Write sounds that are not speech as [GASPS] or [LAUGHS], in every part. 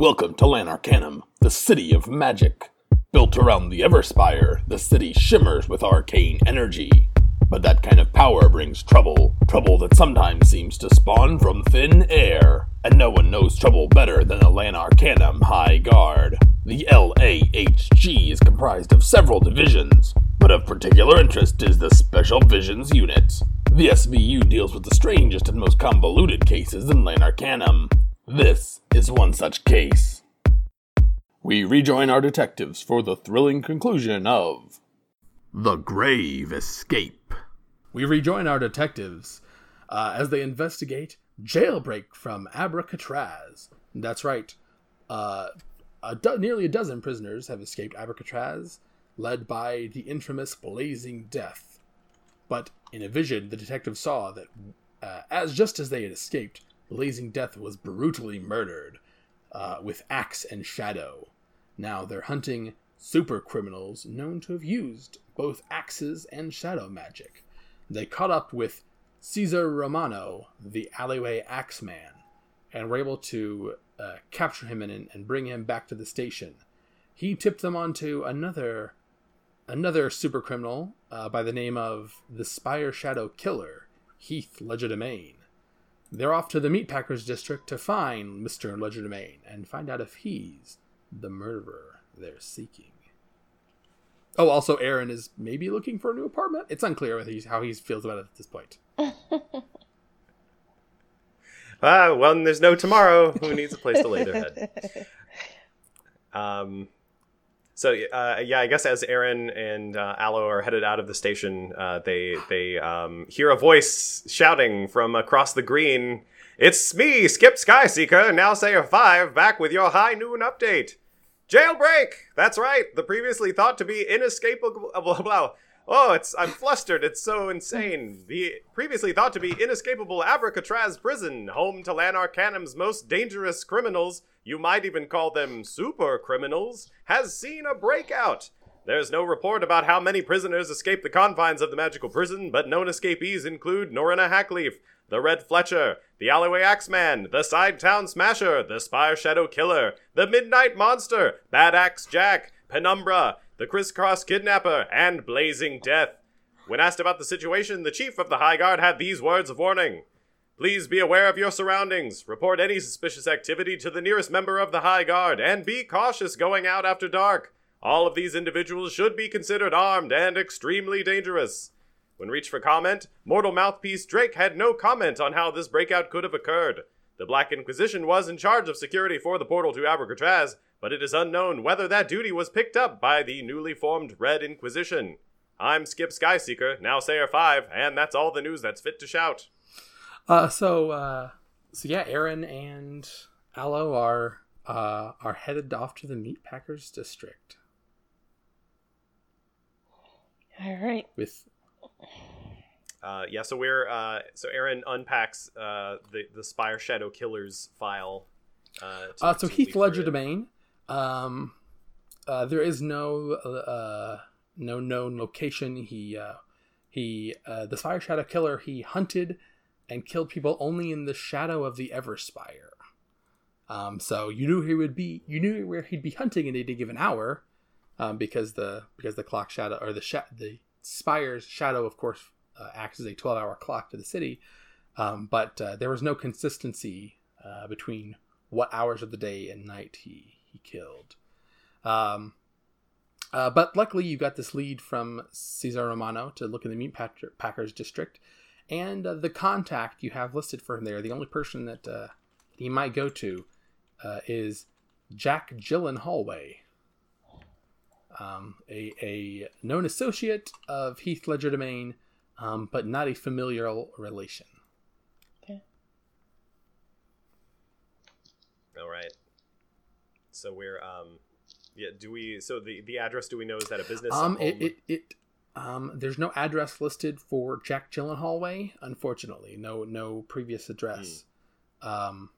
Welcome to Lanarcanum, the city of magic. Built around the Everspire, the city shimmers with arcane energy. But that kind of power brings trouble. Trouble that sometimes seems to spawn from thin air. And no one knows trouble better than the Lanarcanum High Guard. The LAHG is comprised of several divisions, but of particular interest is the Special Visions Unit. The SVU deals with the strangest and most convoluted cases in Lanarcanum. This is one such case. We rejoin our detectives for the thrilling conclusion of The Grave Escape. We rejoin our detectives uh, as they investigate jailbreak from Abracatraz. That's right. Uh, a do- nearly a dozen prisoners have escaped Abracatraz, led by the infamous Blazing Death. But in a vision, the detective saw that, uh, as just as they had escaped, Blazing Death was brutally murdered uh, with axe and shadow. Now they're hunting super criminals known to have used both axes and shadow magic. They caught up with Caesar Romano, the alleyway axeman, and were able to uh, capture him and, and bring him back to the station. He tipped them onto another another super criminal uh, by the name of the Spire Shadow Killer, Heath Legerdemain. They're off to the Meatpackers district to find Mr. Legerdemain and find out if he's the murderer they're seeking. Oh, also, Aaron is maybe looking for a new apartment. It's unclear whether he's, how he feels about it at this point. [LAUGHS] ah, when there's no tomorrow, who needs a place to lay their head? [LAUGHS] Um, so uh, yeah, I guess as Aaron and uh, Aloe are headed out of the station, uh, they they um, hear a voice shouting from across the green. It's me, Skip Skyseeker, now say a Five, back with your high noon update. Jailbreak! That's right, the previously thought to be inescapable. [LAUGHS] Blah blah. Oh, it's I'm flustered. It's so insane. The previously thought to be inescapable Abracatraz prison, home to Lanarcanum's most dangerous criminals, you might even call them super criminals, has seen a breakout. There's no report about how many prisoners escaped the confines of the magical prison, but known escapees include Norina Hackleaf, the Red Fletcher, the Alleyway Axeman, the Side Town Smasher, the Spire Shadow Killer, the Midnight Monster, Bad Axe Jack, Penumbra, the Crisscross Kidnapper, and Blazing Death. When asked about the situation, the chief of the High Guard had these words of warning. Please be aware of your surroundings, report any suspicious activity to the nearest member of the High Guard, and be cautious going out after dark. All of these individuals should be considered armed and extremely dangerous. When reached for comment, mortal mouthpiece Drake had no comment on how this breakout could have occurred. The Black Inquisition was in charge of security for the portal to Abracatraz, but it is unknown whether that duty was picked up by the newly formed Red Inquisition. I'm Skip Skyseeker, now Sayer 5, and that's all the news that's fit to shout. Uh, so, uh, so yeah, Aaron and Aloe are uh, are headed off to the Meatpackers district. All right. With uh, yeah, so we're uh, so Aaron unpacks uh, the the Spire Shadow Killers file. Uh, to, uh, so Heath Legerdemain um, uh, there is no uh, no known location. He uh, he uh, the Spire Shadow Killer. He hunted and killed people only in the shadow of the Everspire. Um, so you knew he would be. You knew where he'd be hunting in any given hour, um, because the because the clock shadow or the sh- the spire's shadow, of course, uh, acts as a twelve hour clock to the city. Um, but uh, there was no consistency uh, between what hours of the day and night he he killed. Um, uh, but luckily, you got this lead from Cesar Romano to look in the Meat Packers district, and uh, the contact you have listed for him there, the only person that uh, he might go to, is Jack Gyllenhaal, um, a, a known associate of Heath Legerdemain, um, but not a familial relation. Okay. All right. So we're um yeah, do we so the the address do we know is that a business? Um it, it it um there's no address listed for Jack Gyllenhaal way, unfortunately. No no previous address. Hmm. Um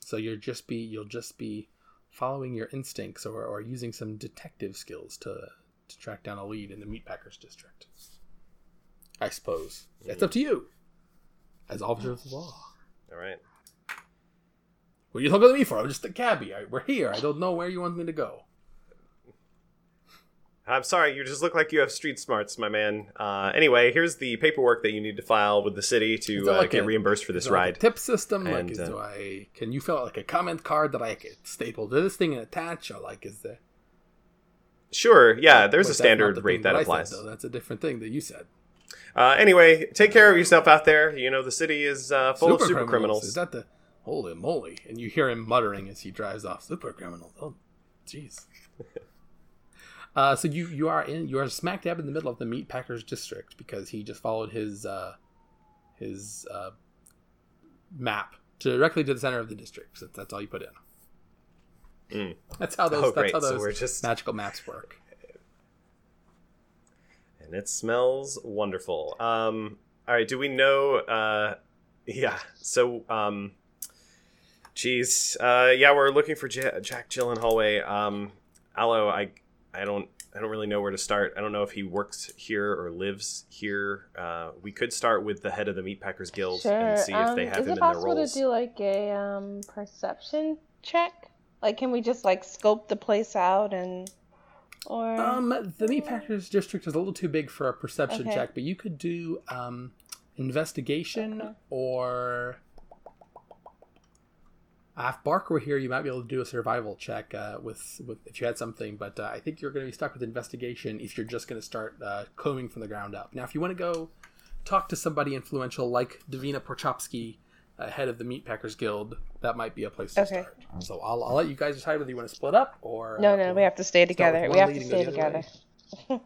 so you'll just be you'll just be following your instincts or, or using some detective skills to to track down a lead in the meatpackers district. I suppose. Mm. It's up to you. As officer of the law. All right. What are you talking to me for? I'm just a cabbie. I, we're here. I don't know where you want me to go. I'm sorry, you just look like you have street smarts, my man. Uh, anyway, here's the paperwork that you need to file with the city to uh, like get a- reimbursed for this like ride. a tip system? like, is, uh, do I can you fill out like a comment card that I could staple to this thing and attach? Or like, is there? Sure, yeah, there's Wait, a standard rate thing that I said, applies. though. That's a different thing that you said. Uh, anyway, take care of yourself out there. You know the city is uh, full of super criminals. Is that the holy moly? And you hear him muttering as he drives off. Super criminals. Oh, jeez. [LAUGHS] uh, so you you are in you are smack dab in the middle of the meat packers district because he just followed his uh, his uh, map directly to the center of the district. So that's all you put in. Mm. That's how those. Oh, that's great. how So those we're just- magical maps work. And it smells wonderful. Um, all right, do we know? Uh, [LAUGHS] yeah, so um, geez, uh, yeah, we're looking for J- Jack Gyllenhaal. Um, Aloe, I, I don't, I don't really know where to start. I don't know if he works here or lives here. Uh, we could start with the head of the Meatpackers Guild Sure. and see if they um, have him in their rolls. Is it possible to do like a um, perception check? Like, can we just like scope the place out and, or Um, the meat packers district is a little too big for a perception Okay. check, but you could do um, investigation Okay. or. Uh, if Bark were here, you might be able to do a survival check uh, with, with if you had something. But uh, I think you're going to be stuck with investigation if you're just going to start uh, combing from the ground up. Now, if you want to go talk to somebody influential like Davina Porchopsky, uh, head of the Meat Packers Guild, that might be a place to Okay. start. So I'll, I'll let you guys decide whether you want to split up or. no, uh, no, we have to stay together. We have to stay go together. [LAUGHS]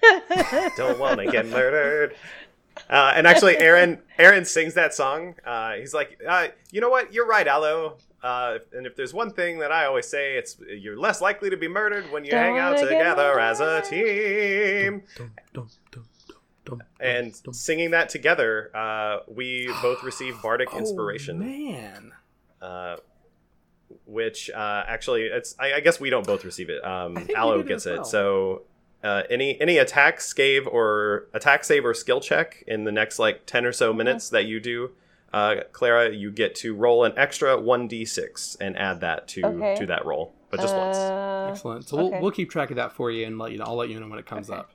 [LAUGHS] don't want to get murdered. Uh, and actually, Aaron Aaron sings that song. Uh, he's like, uh, you know what? You're right, Aloe. Uh, and if there's one thing that I always say, it's you're less likely to be murdered when you Don't hang out together as a team. Dum, dum, dum, dum, dum, And singing that together, uh, we [GASPS] both receive bardic Oh, inspiration. man. uh, which uh, actually it's I, I guess we don't both receive it. Um, I think we Aloe gets it. well. So uh, any any attack save or attack save or skill check in the next like ten or so minutes that you do, uh, Clara, you get to roll an extra one d six and add that to Okay. to that roll, but just once. Uh, Excellent. So we'll, we'll keep track of that for you and let you know. I'll let you know when it comes Okay. up.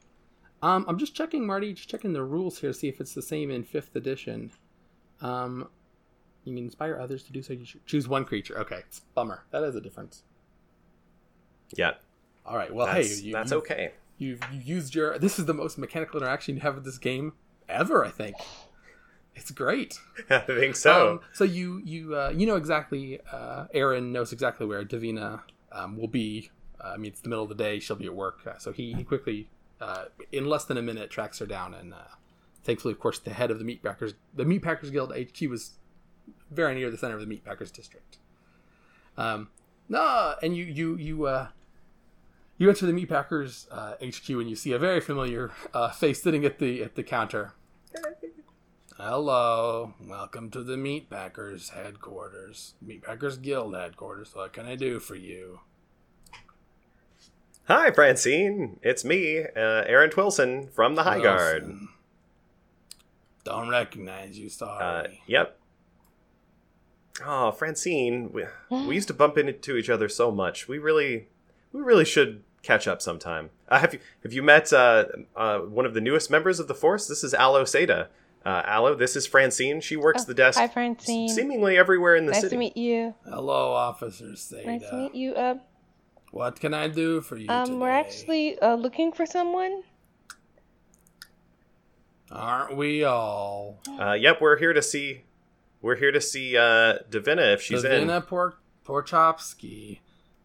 Um, I'm just checking, Marty. Just checking the rules here, to see if it's the same in fifth edition. Um, you can inspire others to do so. You choose one creature. Okay, bummer. That is a difference. Yeah, All right. Well, that's hey, you, that's you, okay. You've, you've used your. This is the most mechanical interaction you have with this game ever. I think. It's great. [LAUGHS] I think so. Um, so you you uh, you know exactly. Uh, Aaron knows exactly where Davina um, will be. Uh, I mean, it's the middle of the day. She'll be at work. Uh, so he, he quickly, uh, in less than a minute, tracks her down. And uh, thankfully, of course, the head of the Meatpackers, the Meatpackers Guild HQ was very near the center of the Meatpackers district. Um, no, and you you you uh, you enter the Meatpackers uh, HQ and you see a very familiar uh, face sitting at the at the counter. Hello, welcome to the Meatpackers headquarters, Meatpackers Guild headquarters. What can I do for you? Hi, Francine. It's me, uh, Aaron Twillson from the High Guard. Wilson. Don't recognize you. Uh, Sorry. yep. Oh, Francine, we, we used to bump into each other so much. We really, we really should catch up sometime. Uh, have you have you met uh, uh, one of the newest members of the force? This is Aloe Seda. Uh, Aloe, this is Francine. She works Oh, the desk Hi, Francine. seemingly everywhere in the nice city. to meet you. Hello, Officer Seda. Nice to meet you. Uh, What can I do for you um, today? we're actually uh, looking for someone. Aren't we all? Uh, yep, we're here to see. We're here to see uh, Davina if she's in. Davina Por- Porchopsky.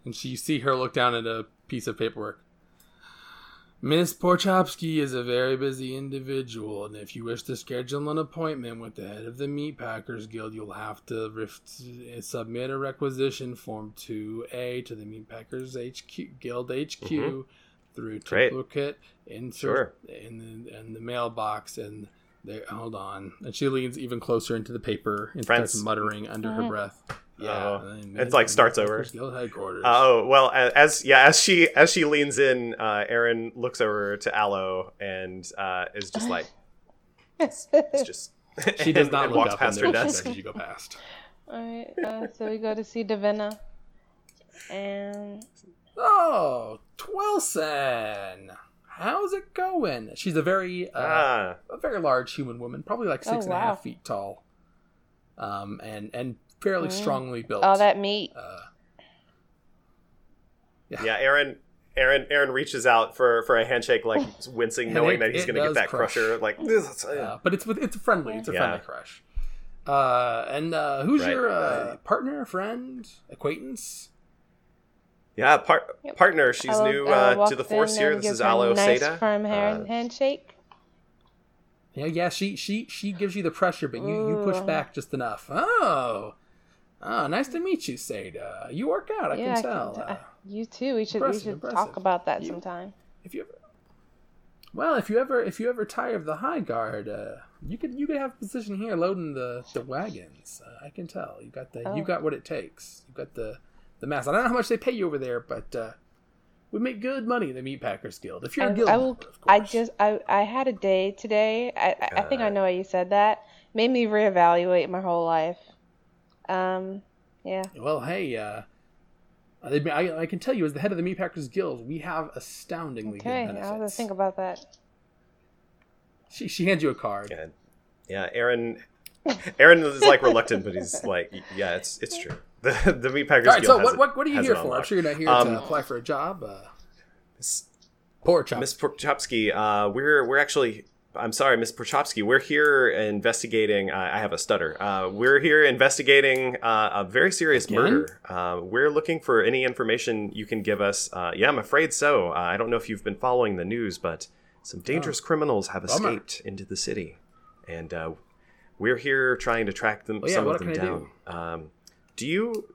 And she you see her look down at a piece of paperwork. Miss Porchopsky is a very busy individual, and if you wish to schedule an appointment with the head of the Meatpackers Guild, you'll have to ref- submit a requisition form 2A to the Meatpackers HQ Guild HQ Mhm. through Great. duplicate insert in the in the mailbox and there hold on. And she leans even closer into the paper and starts muttering under her breath Oh. and It's like starts over. Meatpackers Guild headquarters Oh well, as yeah, as she as she leans in, uh, Aaron looks over to Aloe and uh, is just like, [LAUGHS] it's just [LAUGHS] she does and- not and look walks up past and her desk. as you go past [LAUGHS] Alright, uh, so we go to see Davina. And Oh, Twillson. How's it going? She's a very uh, Ah, a very large human woman, probably like Oh, six and a half wow. feet tall, um, and and fairly Mm. strongly built. all that meat. Uh, yeah. Aaron, Aaron, Aaron reaches out for for a handshake, like [LAUGHS] wincing, knowing it- that he's going to get that crush. crusher. Like, this. uh, but it's it's friendly. It's a Yeah. friendly crush. Uh, and uh, who's Right. your uh, partner, friend, acquaintance? yeah, par- Yep. partner. She's Aloe- new Aloe uh, to the force here. This is her a Aloe nice Seda. firm Uh, handshake. Yeah, yeah. She she she gives you the pressure, but you, you push back just enough. Oh, oh, nice to meet you, Seda. You work out. I yeah, can tell. t- Uh, you too. We should we should impressive. talk about that You- sometime. if you ever well if you ever if you ever tire of the high guard uh you could you could have a position here loading the the wagons uh, i can tell you got the you Oh. got what it takes you got the the mass i don't know how much they pay you over there but uh we make good money in the meat packers guild if you're a I, guild I will. member, of I just I I had a day today. I I, I think I know why you said that. Made me reevaluate my whole life. Um. Yeah. well hey uh I, I, I can tell you, as the head of the Meatpackers Guild, we have astoundingly Okay. good I'll have to think about that. She, she hands you a card. yeah, yeah. Aaron, Aaron is like reluctant, but he's like, yeah, it's it's true. [LAUGHS] The the meat packers All right, guild so has what, what, what are you here for? I'm sure you're not here Um, to apply for a job. Uh, Miss- poor chop. Miss Prochopsky, uh, we're we're actually. I'm sorry, Miss Prochopsky. We're here investigating. Uh, I have a stutter. Uh, we're here investigating uh, a very serious Again? murder. Uh, we're looking for any information you can give us. Uh, yeah, I'm afraid so. Uh, I don't know if you've been following the news, but some dangerous criminals have Oh. Bummer. escaped into the city, and uh, we're here trying to track them. Oh, yeah, some of them down. Um, do you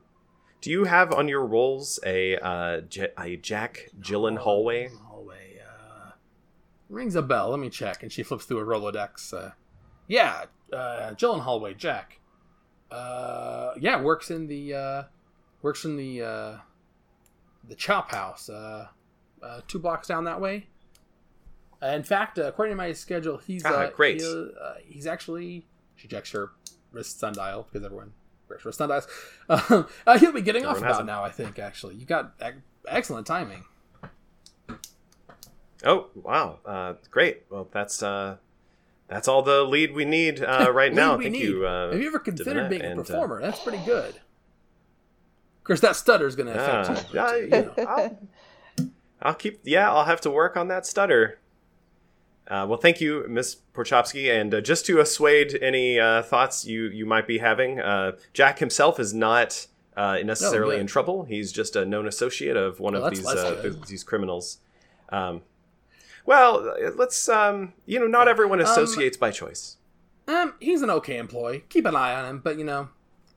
do you have on your rolls a uh, J- a Jack Gillen hallway? Uh, rings a bell. Let me check. And she flips through a Rolodex. Uh, yeah, uh, Jill in hallway. Jack. Uh, yeah, works in the uh, works in the uh, the chop house. Uh, uh, two blocks down that way. Uh, in fact, uh, according to my schedule, he's Ah, uh, great. he, uh, he's actually she checks her wrist sundial because everyone wears wrist sundials. [LAUGHS] Uh, he'll be getting off Everyone has about now. I think actually, you got ec- excellent timing. Oh wow, uh, great. Well, that's uh, that's all the lead we need uh, [LAUGHS] right now. Thank need. you. Uh, Have you ever considered Davina, being a and, uh, performer? That's pretty good. Of course, that stutter is going to affect Ah, you. yeah, you you know. know, [LAUGHS] I'll, I'll keep. Yeah, I'll have to work on that stutter. Uh, well, thank you, Miss Porchopsky, and uh, just to assuage any uh, thoughts you you might be having, uh, Jack himself is not uh, necessarily good. in trouble. He's just a known associate of one Well, of these uh, these criminals. Um, well, let's. Um, you know, not everyone Um, associates by choice. Um, he's an okay employee. Keep an eye on him, but you know,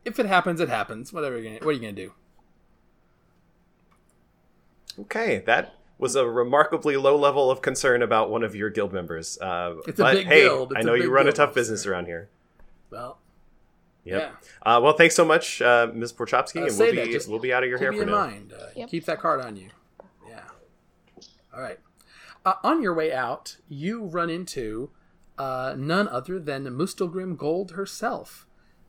if it happens, it happens. Whatever you're gonna, what are you gonna do? Okay, that was a remarkably low level of concern about one of your guild members. Uh, It's a but big hey, guild. It's I a know you big run a tough business officer. around here. Well, Yep. Uh, well, thanks so much, uh, Ms. Porchopsky, Uh, and we'll be just we'll be out of your keep hair me for in now. mind. Uh, Yep. Keep that card on you. Yeah. All right. Uh, on your way out, you run into uh, none other than Mustelgrim Gold herself,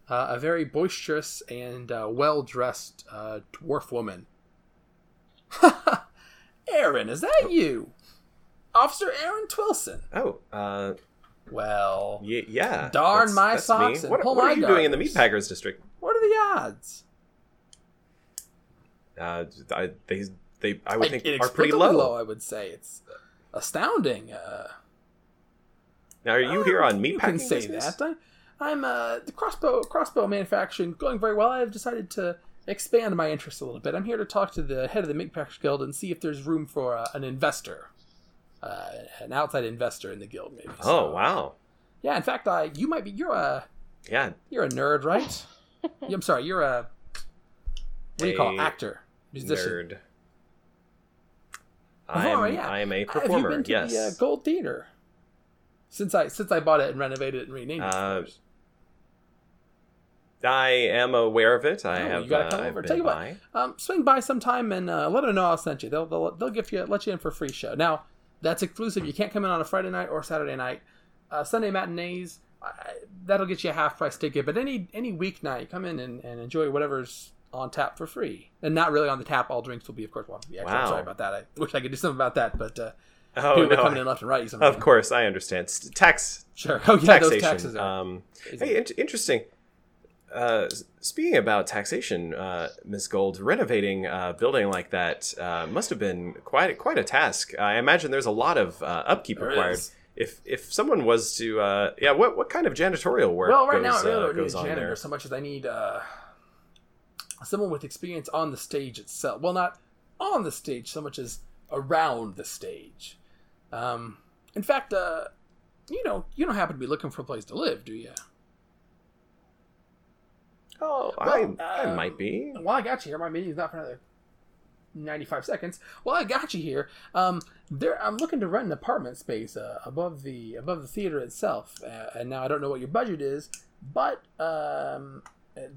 uh, a very boisterous and uh, well dressed uh, dwarf woman. [LAUGHS] Aaron, is that you? Officer Aaron Twillson. Oh, uh, Well, y- yeah. Darn that's- my that's socks me. and What, pull what my are you doing in the. Meatpackers district? what are the odds? Uh, I, they, they, I would Like, think are pretty inexplicably low. I would say it's astounding. Uh, Now, are you here on You meatpacking can say business? that. I, I'm uh, the crossbow crossbow manufacturing going very well. I've decided to expand my interest a little bit. I'm here to talk to the head of the Meatpackers Guild and see if there's room for uh, an investor, uh, an outside investor in the guild, maybe. Oh wow, Yeah, in fact, uh, you might be. You're a yeah. you're a nerd, right? [LAUGHS] I'm sorry. You're a what do you call it? Actor, musician. Nerd. I'm, yeah. I am a performer. Have you been to yes. the uh, Gold Theater? Since I since I bought it and renovated it and renamed it. Uh. I am aware of it. I Oh, have. you gotta uh, come I've over. Tell you what, um, swing by sometime and uh, let them know I sent you. They'll, they'll they'll give you let you in for a free show. Now that's exclusive. You can't come in on a Friday night or Saturday night. Uh, Sunday matinees I, that'll get you a half price ticket. But any any weeknight, come in and, and enjoy whatever's on tap for free, and not really on the tap. All drinks will be, of course, well, yeah, Wow. Sorry about that. I wish I could do something about that, but uh, Oh people are coming in left and right. Sometimes. Of course, I understand. Tax sure. [LAUGHS] Oh yeah, those taxation. taxes are. um, hey, in- interesting. Uh, speaking about taxation, uh, Ms. Gold, renovating a building like that uh, must have been quite quite a task. I imagine there's a lot of uh, upkeep There required. is. If if someone was to, uh, yeah, what what kind of janitorial work well, right goes, now I really uh, don't need goes a on janitor there? so much as I need uh, someone with experience on the stage itself. Well, not on the stage so much as around the stage. Um, in fact, uh, you know, you don't happen to be looking for a place to live, do you? Oh, Well, I I um, might be. Well, I got you here. My meeting's not for another 95 seconds. Well, I got you here. Um, there, I'm looking to rent an apartment space uh, above the above the theater itself. Uh, and now I don't know what your budget is, but um,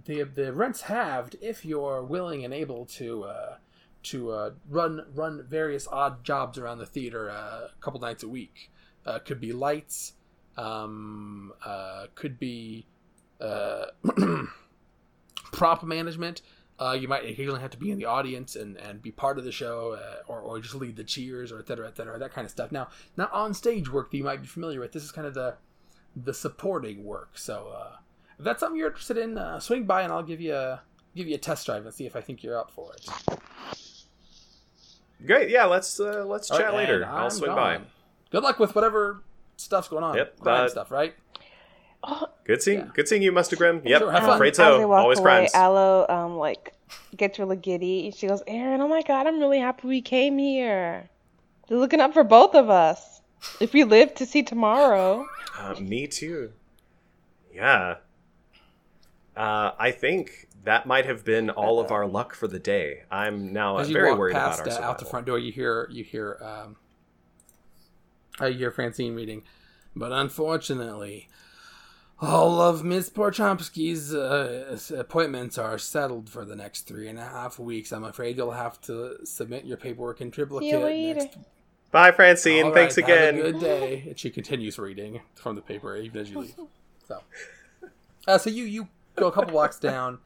the the rent's halved if you're willing and able to uh, to uh, run run various odd jobs around the theater uh, a couple nights a week. Uh, could be lights. Um, uh, could be. Uh, [CLEARS THROAT] prop management. You might occasionally have to be in the audience and, and be part of the show, or, or just lead the cheers, or et cetera, et cetera, that kind of stuff. Now, not on stage work that you might be familiar with. This is kind of the the supporting work. So, if that's something you're interested in, uh, swing by and I'll give you a give you a test drive and see if I think you're up for it. Great, yeah. Let's uh, let's chat All right, later. I'll I'm swing gone. by. Good luck with whatever stuff's going on. Yep, Crime uh, stuff, right? Oh, Good seeing Yeah. good seeing you, Muster Grim. Yep, Sure, have I'm fun. afraid as they walk Always away, crimes. Aloe um like gets really giddy. She goes, Aaron, oh my god, I'm really happy we came here. They're looking up for both of us. If we live to see tomorrow. Uh, me too. Yeah. Uh, I think that might have been all of our luck for the day. I'm now As very worried past about our uh, survival. out the front door, you hear you hear um, uh, you hear Francine reading, but unfortunately, all of Miss Porchopsky's uh, appointments are settled for the next three and a half weeks. I'm afraid you'll have to submit your paperwork in triplicate. See you later. next- Bye, Francine. All Thanks right, again. Have a good day. [LAUGHS] And she continues reading from the paper even as you leave. [LAUGHS] So, uh, so you you go a couple blocks down,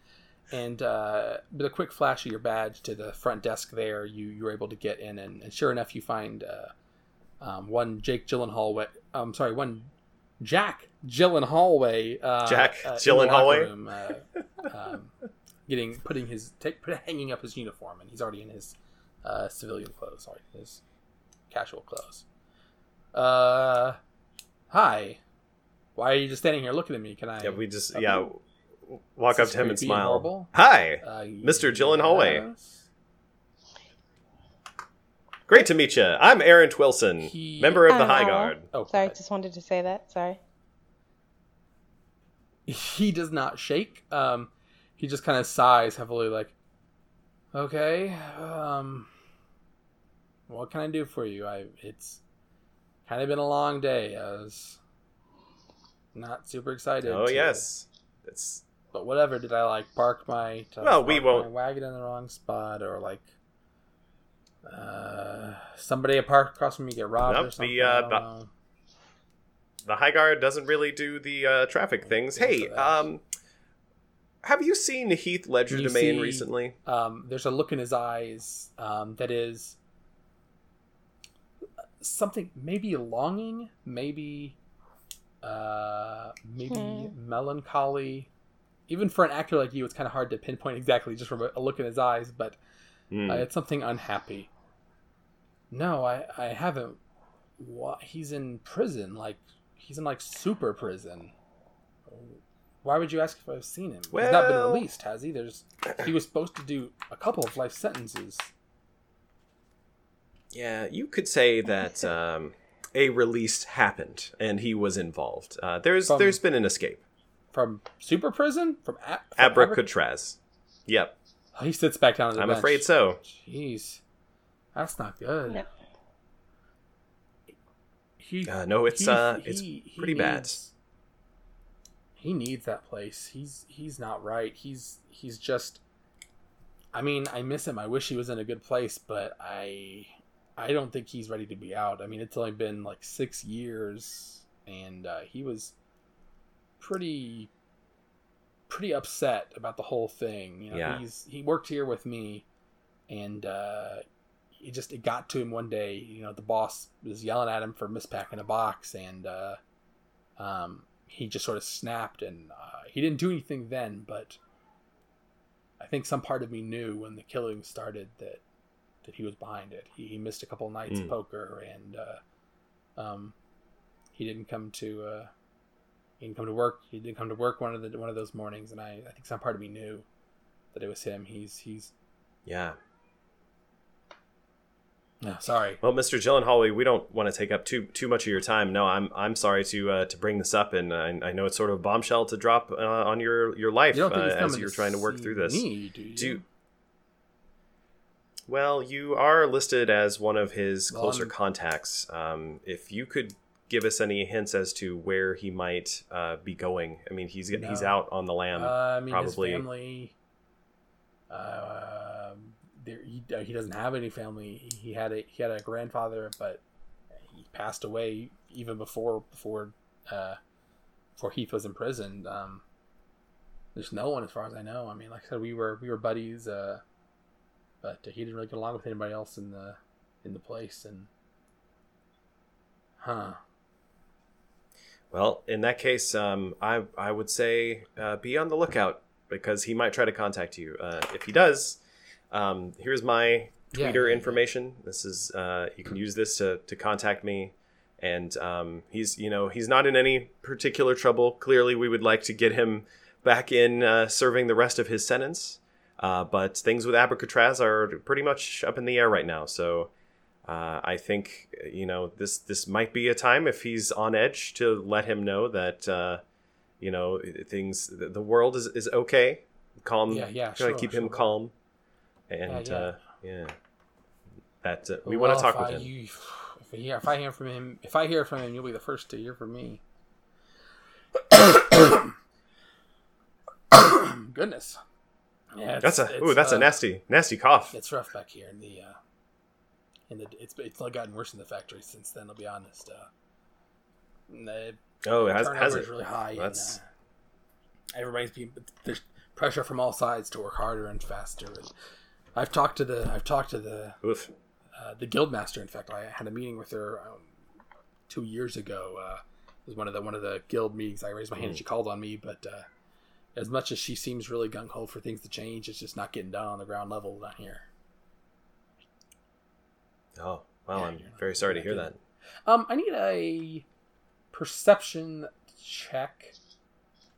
and uh, with a quick flash of your badge to the front desk there, you you're able to get in, and, and sure enough, you find uh, um, one Jake Gyllenhaal. Way, I'm sorry, one Jack Gyllenhaal. Uh, Jack uh, Gyllenhaal uh, um, getting putting his take, put, hanging up his uniform, and he's already in his uh, civilian clothes. Sorry, his casual clothes. Uh, hi. Why are you just standing here looking at me? Can I? Yeah, we just yeah you? W- walk up to him and creepy and smile. horrible? Hi, Uh, Mr. Gyllenhaal. yes. great to meet you. I'm Aaron Twillson, He- member of the I'm High Guard. Oh, Sorry, God. just wanted to say that. Sorry. he does not shake. Um, he just kind of sighs heavily, like, "Okay, um, what can I do for you? I it's kind of been a long day. I was not super excited. Oh to- yes, it's but whatever. Did I like park my did I Well, we won't- my wagon in the wrong spot or like?" Uh, somebody parked across from me get robbed or Nope, the, uh, I don't bu- know. the High Guard doesn't really do the uh, traffic things. Hey, um, have you seen Heath Ledger You Domain see- recently? um, there's a look in his eyes um, that is something maybe longing, maybe uh, maybe Hmm. melancholy. Even for an actor like you, it's kind of hard to pinpoint exactly just from a, look in his eyes, but Hmm. uh, it's something unhappy. No, I I haven't. What he's in prison, like he's in like super prison. Why would you ask if I've seen him? he's not been released, has he? There's he was supposed to do a couple of life sentences. Yeah, you could say that um, a release happened and he was involved. Uh, there's From- there's been an escape. From super prison? From, a- from Abracadabras. Yep, Oh, he sits back down on the I'm bench. afraid so. Jeez, that's not good. No. He, Uh, no, it's he- uh, he- it's he pretty bad. needs- He needs that place. He's he's not right. He's he's just. I mean, I miss him. I wish he was in a good place, but I I don't think he's ready to be out. I mean, it's only been like six years, and uh, he was pretty pretty upset about the whole thing. You know, Yeah. he's he worked here with me, and uh, it just it got to him one day. You know, the boss was yelling at him for mispacking a box, and uh, um, he just sort of snapped. And uh, he didn't do anything then, but I think some part of me knew when the killing started that that he was behind it. He, he missed a couple nights of Mm. poker, and uh, um, he didn't come to uh, he didn't come to work. He didn't come to work one of the one of those mornings, and I, I think some part of me knew that it was him. He's he's Yeah. no, sorry. Well, Mr. Gyllenhaal, we- we don't want to take up too too much of your time. No, I'm I'm sorry to uh, to bring this up, and I, I know it's sort of a bombshell to drop uh, on your your life You uh, as you're trying to work through this. Me, do you? Do well, you are listed as one of his Well, closer I'm- contacts. Um, if you could give us any hints as to where he might uh, be going, I mean, he's he's out on the lam. uh, I mean, probably- his family. Uh, there, he, uh, he doesn't have any family. He had a he had a grandfather, but he passed away even before before uh, before Heath was imprisoned. Um, there's no one as far as I know. I mean, like I said, we were we were buddies, uh, but he didn't really get along with anybody else in the in the place. And huh, Well, in that case, um, I I would say uh, be on the lookout because he might try to contact you. Uh, if he does, um, here's my Twitter yeah, information. This is uh, you can use this to, to contact me. And um, he's you know he's not in any particular trouble. Clearly, we would like to get him back in uh, serving the rest of his sentence. Uh, but things with Abracatraz are pretty much up in the air right now. So uh, I think you know this this might be a time if he's on edge to let him know that uh, you know things the world is, is okay. Calm. Yeah, yeah, Try to sure, keep him calm. And Yeah, yeah. uh, yeah, that uh, we Well, want to talk with I- him. you- if, I hear, if I hear from him, if I hear from him, you'll be the first to hear from me. [COUGHS] Goodness. Yeah, That's a ooh, that's uh, a nasty nasty cough. It's rough back here in the. The it's it's gotten worse in the factory since then. I'll be honest. Uh, the Oh, it has, has is it? really high. That's- and, uh, everybody's being there's pressure from all sides to work harder and faster. And I've talked to the I've talked to the Oof. uh, the guildmaster. In fact, I had a meeting with her um, two years ago. Uh, it was one of the one of the guild meetings. I raised my hand and she called on me, but uh, as much as she seems really gung ho for things to change, it's just not getting done on the ground level down here. Oh, well, Yeah, I'm very sorry to hear not that. Um, I need a perception check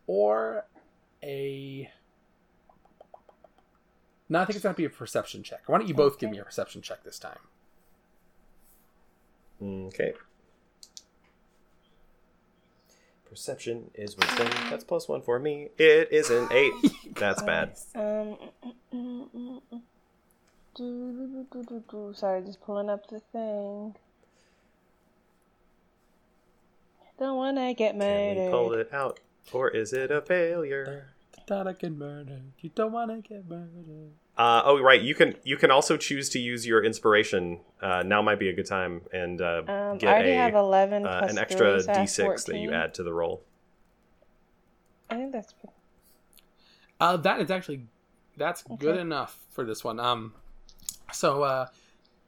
or a. No, I think it's gonna be a perception check. Why don't you both give me a perception check this time? Mm, okay. Perception is wisdom. Um, That's plus one for me. It is an eight. [LAUGHS] That's bad. Um, mm, mm, Sorry, just pulling up the thing. Don't wanna get Can we pull it out, or is it a failure? Thought I get murdered. You don't want to get murdered. Uh, oh, right. You can you can also choose to use your inspiration. Uh, now might be a good time and uh, Um, I get already a have 11 uh, plus an extra three, so d6 that you add to the roll. I think that's Uh, that is actually that's good enough for this one. Um, so uh,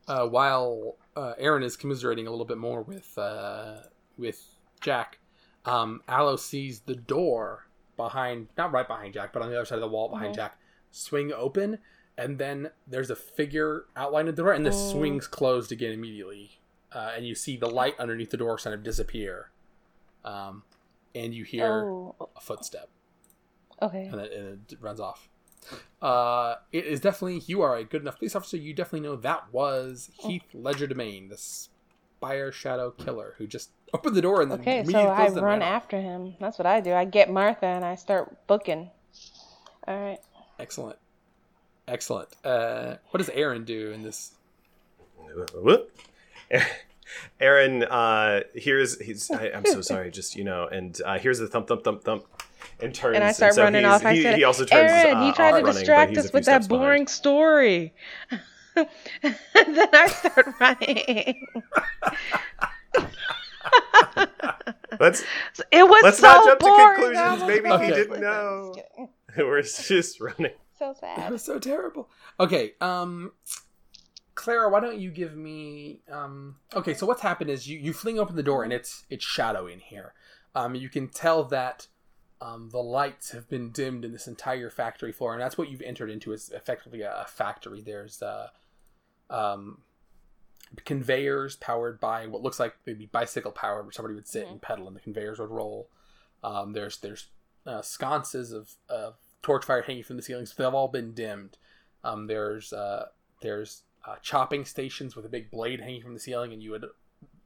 uh, while uh, Aaron is commiserating a little bit more with uh, with Jack, um, Aloe sees the door behind, not right behind Jack, but on the other side of the wall behind Mhm. Jack, swing open, and then there's a figure outlined in the door, and the Oh. swings closed again immediately, uh, and you see the light underneath the door kind of disappear, um, and you hear Oh, a footstep okay. and it, and it runs off. Uh, it is definitely you are a good enough police officer. You definitely know that was Heath Legerdemain, the Spire Shadow Killer, who just opened the door and then Okay, so immediately I closed it and run off. after him. That's what I do. I get Martha and I start booking. All right. Excellent, excellent. Uh, what does Aaron do in this? Whoop. [LAUGHS] Aaron, uh, here's he's. I, I'm so sorry. Just you know, and uh, here's the thump, thump, thump, thump, and turns. And I start so running off. I he, said, he also turns. Aaron, uh, he tried to running, distract he's us with that steps behind. boring story. [LAUGHS] and then I start [LAUGHS] running. [LAUGHS] Let's It was Let's so not jump to conclusions. I was Maybe he didn't know." just kidding." we're just running. So That sad. was so terrible. Okay, um Clara, why don't you give me um okay, so what's happened is you, you fling open the door and it's it's shadowy in here. Um you can tell that um, the lights have been dimmed in this entire factory floor, and that's what you've entered into is effectively a, a factory. There's uh, um, conveyors powered by what looks like maybe bicycle powered, where somebody would sit and pedal, and the conveyors would roll. Um, there's there's uh, sconces of, of torch fire hanging from the ceilings. They've all been dimmed. Um, there's uh, there's uh, chopping stations with a big blade hanging from the ceiling, and you would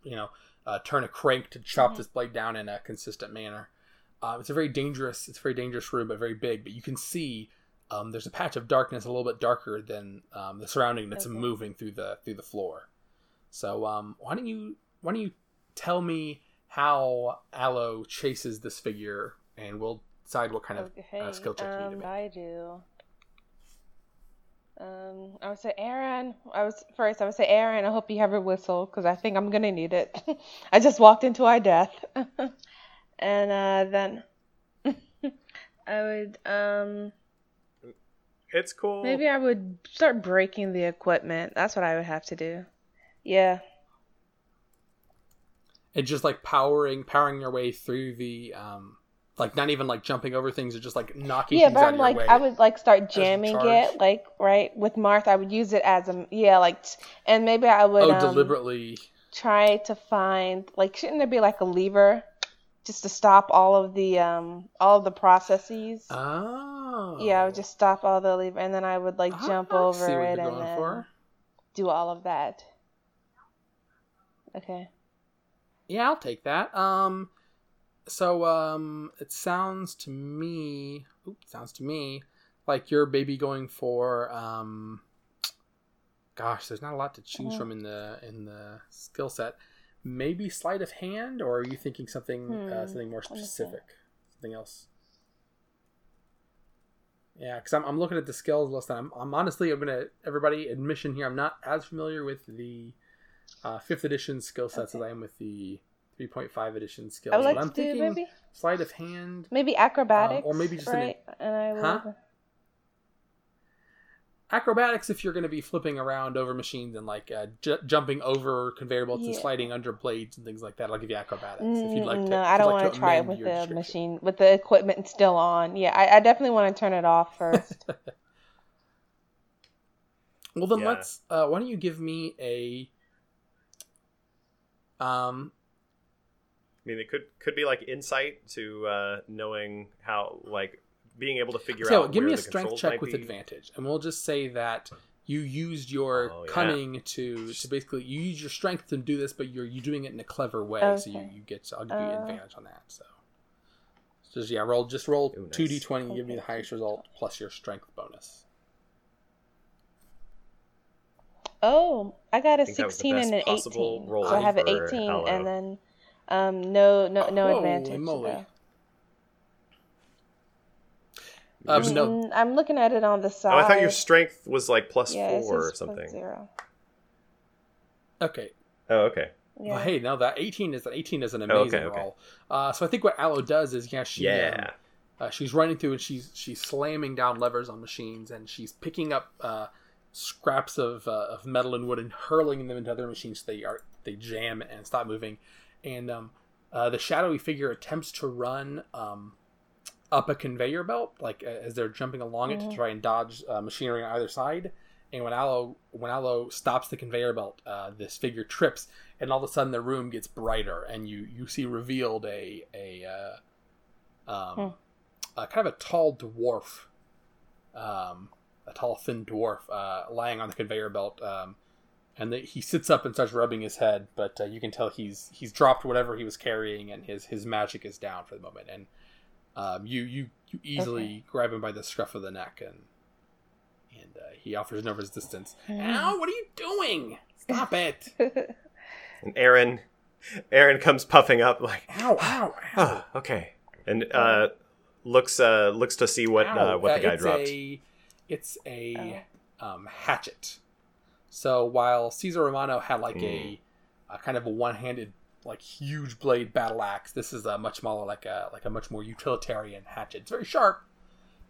you know uh, turn a crank to chop Mhm. this blade down in a consistent manner. Uh, it's a very dangerous it's a very dangerous room, but very big. But you can see um, there's a patch of darkness a little bit darker than um, the surrounding that's Okay. moving through the through the floor. So um, why don't you why don't you tell me how Aloe chases this figure, and we'll decide what kind of uh, skill check you need to um, make. I do. Um, I would say, Aaron. I was first. I would say, Aaron. I hope you have your whistle because I think I'm gonna need it. [LAUGHS] I just walked into our death, [LAUGHS] and uh, then [LAUGHS] I would um It's cool. maybe I would start breaking the equipment. That's what I would have to do. Yeah. and just like powering powering your way through the um like not even like jumping over things or just like knocking Yeah, things but I'm of like. I would like start jamming it, like right with Martha. I would use it as a yeah, like, and maybe I would oh um, deliberately try to find like shouldn't there be like a lever just to stop all of the um all of the processes? oh Yeah, I would just stop all the lever, and then I would like Ah, jump over see what it and then for. do all of that. Okay. Yeah, I'll take that. Um, so um, it sounds to me, oops, sounds to me like you're maybe going for um, gosh, there's not a lot to choose Mhm. from in the in the skill set. Maybe sleight of hand, or are you thinking something uh, Hmm, something more let me see. specific, something else? Yeah, because I'm, I'm looking at the skills list. And I'm, I'm honestly, I'm gonna everybody admission here. I'm not as familiar with the uh, fifth edition skill sets as I am with the 3.5 edition skills. I would like but I'm to do thinking maybe sleight of hand. maybe acrobatics, or maybe just an- and I would. Huh? Acrobatics, if you're going to be flipping around over machines and like uh, ju- jumping over conveyor belts and sliding under blades and things like that, I'll give you acrobatics. if you'd like to, Mm, no, I don't like want to try it with the machine with the equipment still on. Yeah, I, I definitely want to turn it off first. [LAUGHS] Well, then Yeah. let's. Uh, why don't you give me a? Um, I mean, it could could be like insight to uh, knowing how, like, being able to figure out. so out. give where me a strength check with be. advantage, and we'll just say that you used your Oh, yeah. cunning to to basically you use your strength to do this, but you're you doing it in a clever way, so you, Okay. you get. I'll give you Uh, advantage on that. So, so just yeah, roll just roll Ooh, nice. two d twenty, and give me the highest result plus your strength bonus. Oh, I got a think that was the 16 and an 18. So I have an 18 Aloe. and then um no no no Holy advantage. moly. Though. Uh, no, I'm looking at it on the side. Oh, I thought your strength was like plus yeah, it four or says plus something. Zero. okay. Oh, okay. Yeah. Well, hey, now that eighteen is an eighteen is an Oh, amazing okay, okay. roll. Uh, so I think what Aloe does is yeah she um, Yeah. Uh, she's running through and she's she's slamming down levers on machines and she's picking up uh, scraps of, uh, of metal and wood and hurling them into other machines so they are they jam and stop moving. And um, uh, the shadowy figure attempts to run um, up a conveyor belt, like as they're jumping along it to Mhm. try and dodge uh, machinery on either side. And when Aloe when Aloe stops the conveyor belt, uh, this figure trips, and all of a sudden the room gets brighter, and you you see revealed a a uh, um, Hmm. uh, kind of a tall dwarf, um, a tall thin dwarf uh, lying on the conveyor belt, um, and the, he sits up and starts rubbing his head, but uh, you can tell he's he's dropped whatever he was carrying, and his his magic is down for the moment, and um, you you you easily Okay. grab him by the scruff of the neck, and and uh, he offers no resistance. Hmm. Ow! What are you doing? Stop it! [LAUGHS] And Aaron, Aaron comes puffing up like, Ow! Ow! Ow! [GASPS] oh, okay, and uh, looks uh, looks to see what uh, what the guy it's dropped. A, it's a Oh. um, hatchet. So while Caesar Romano had like Mm. a, a kind of a one-handed like huge blade battle axe. This is a much smaller, like a like a much more utilitarian hatchet. It's very sharp,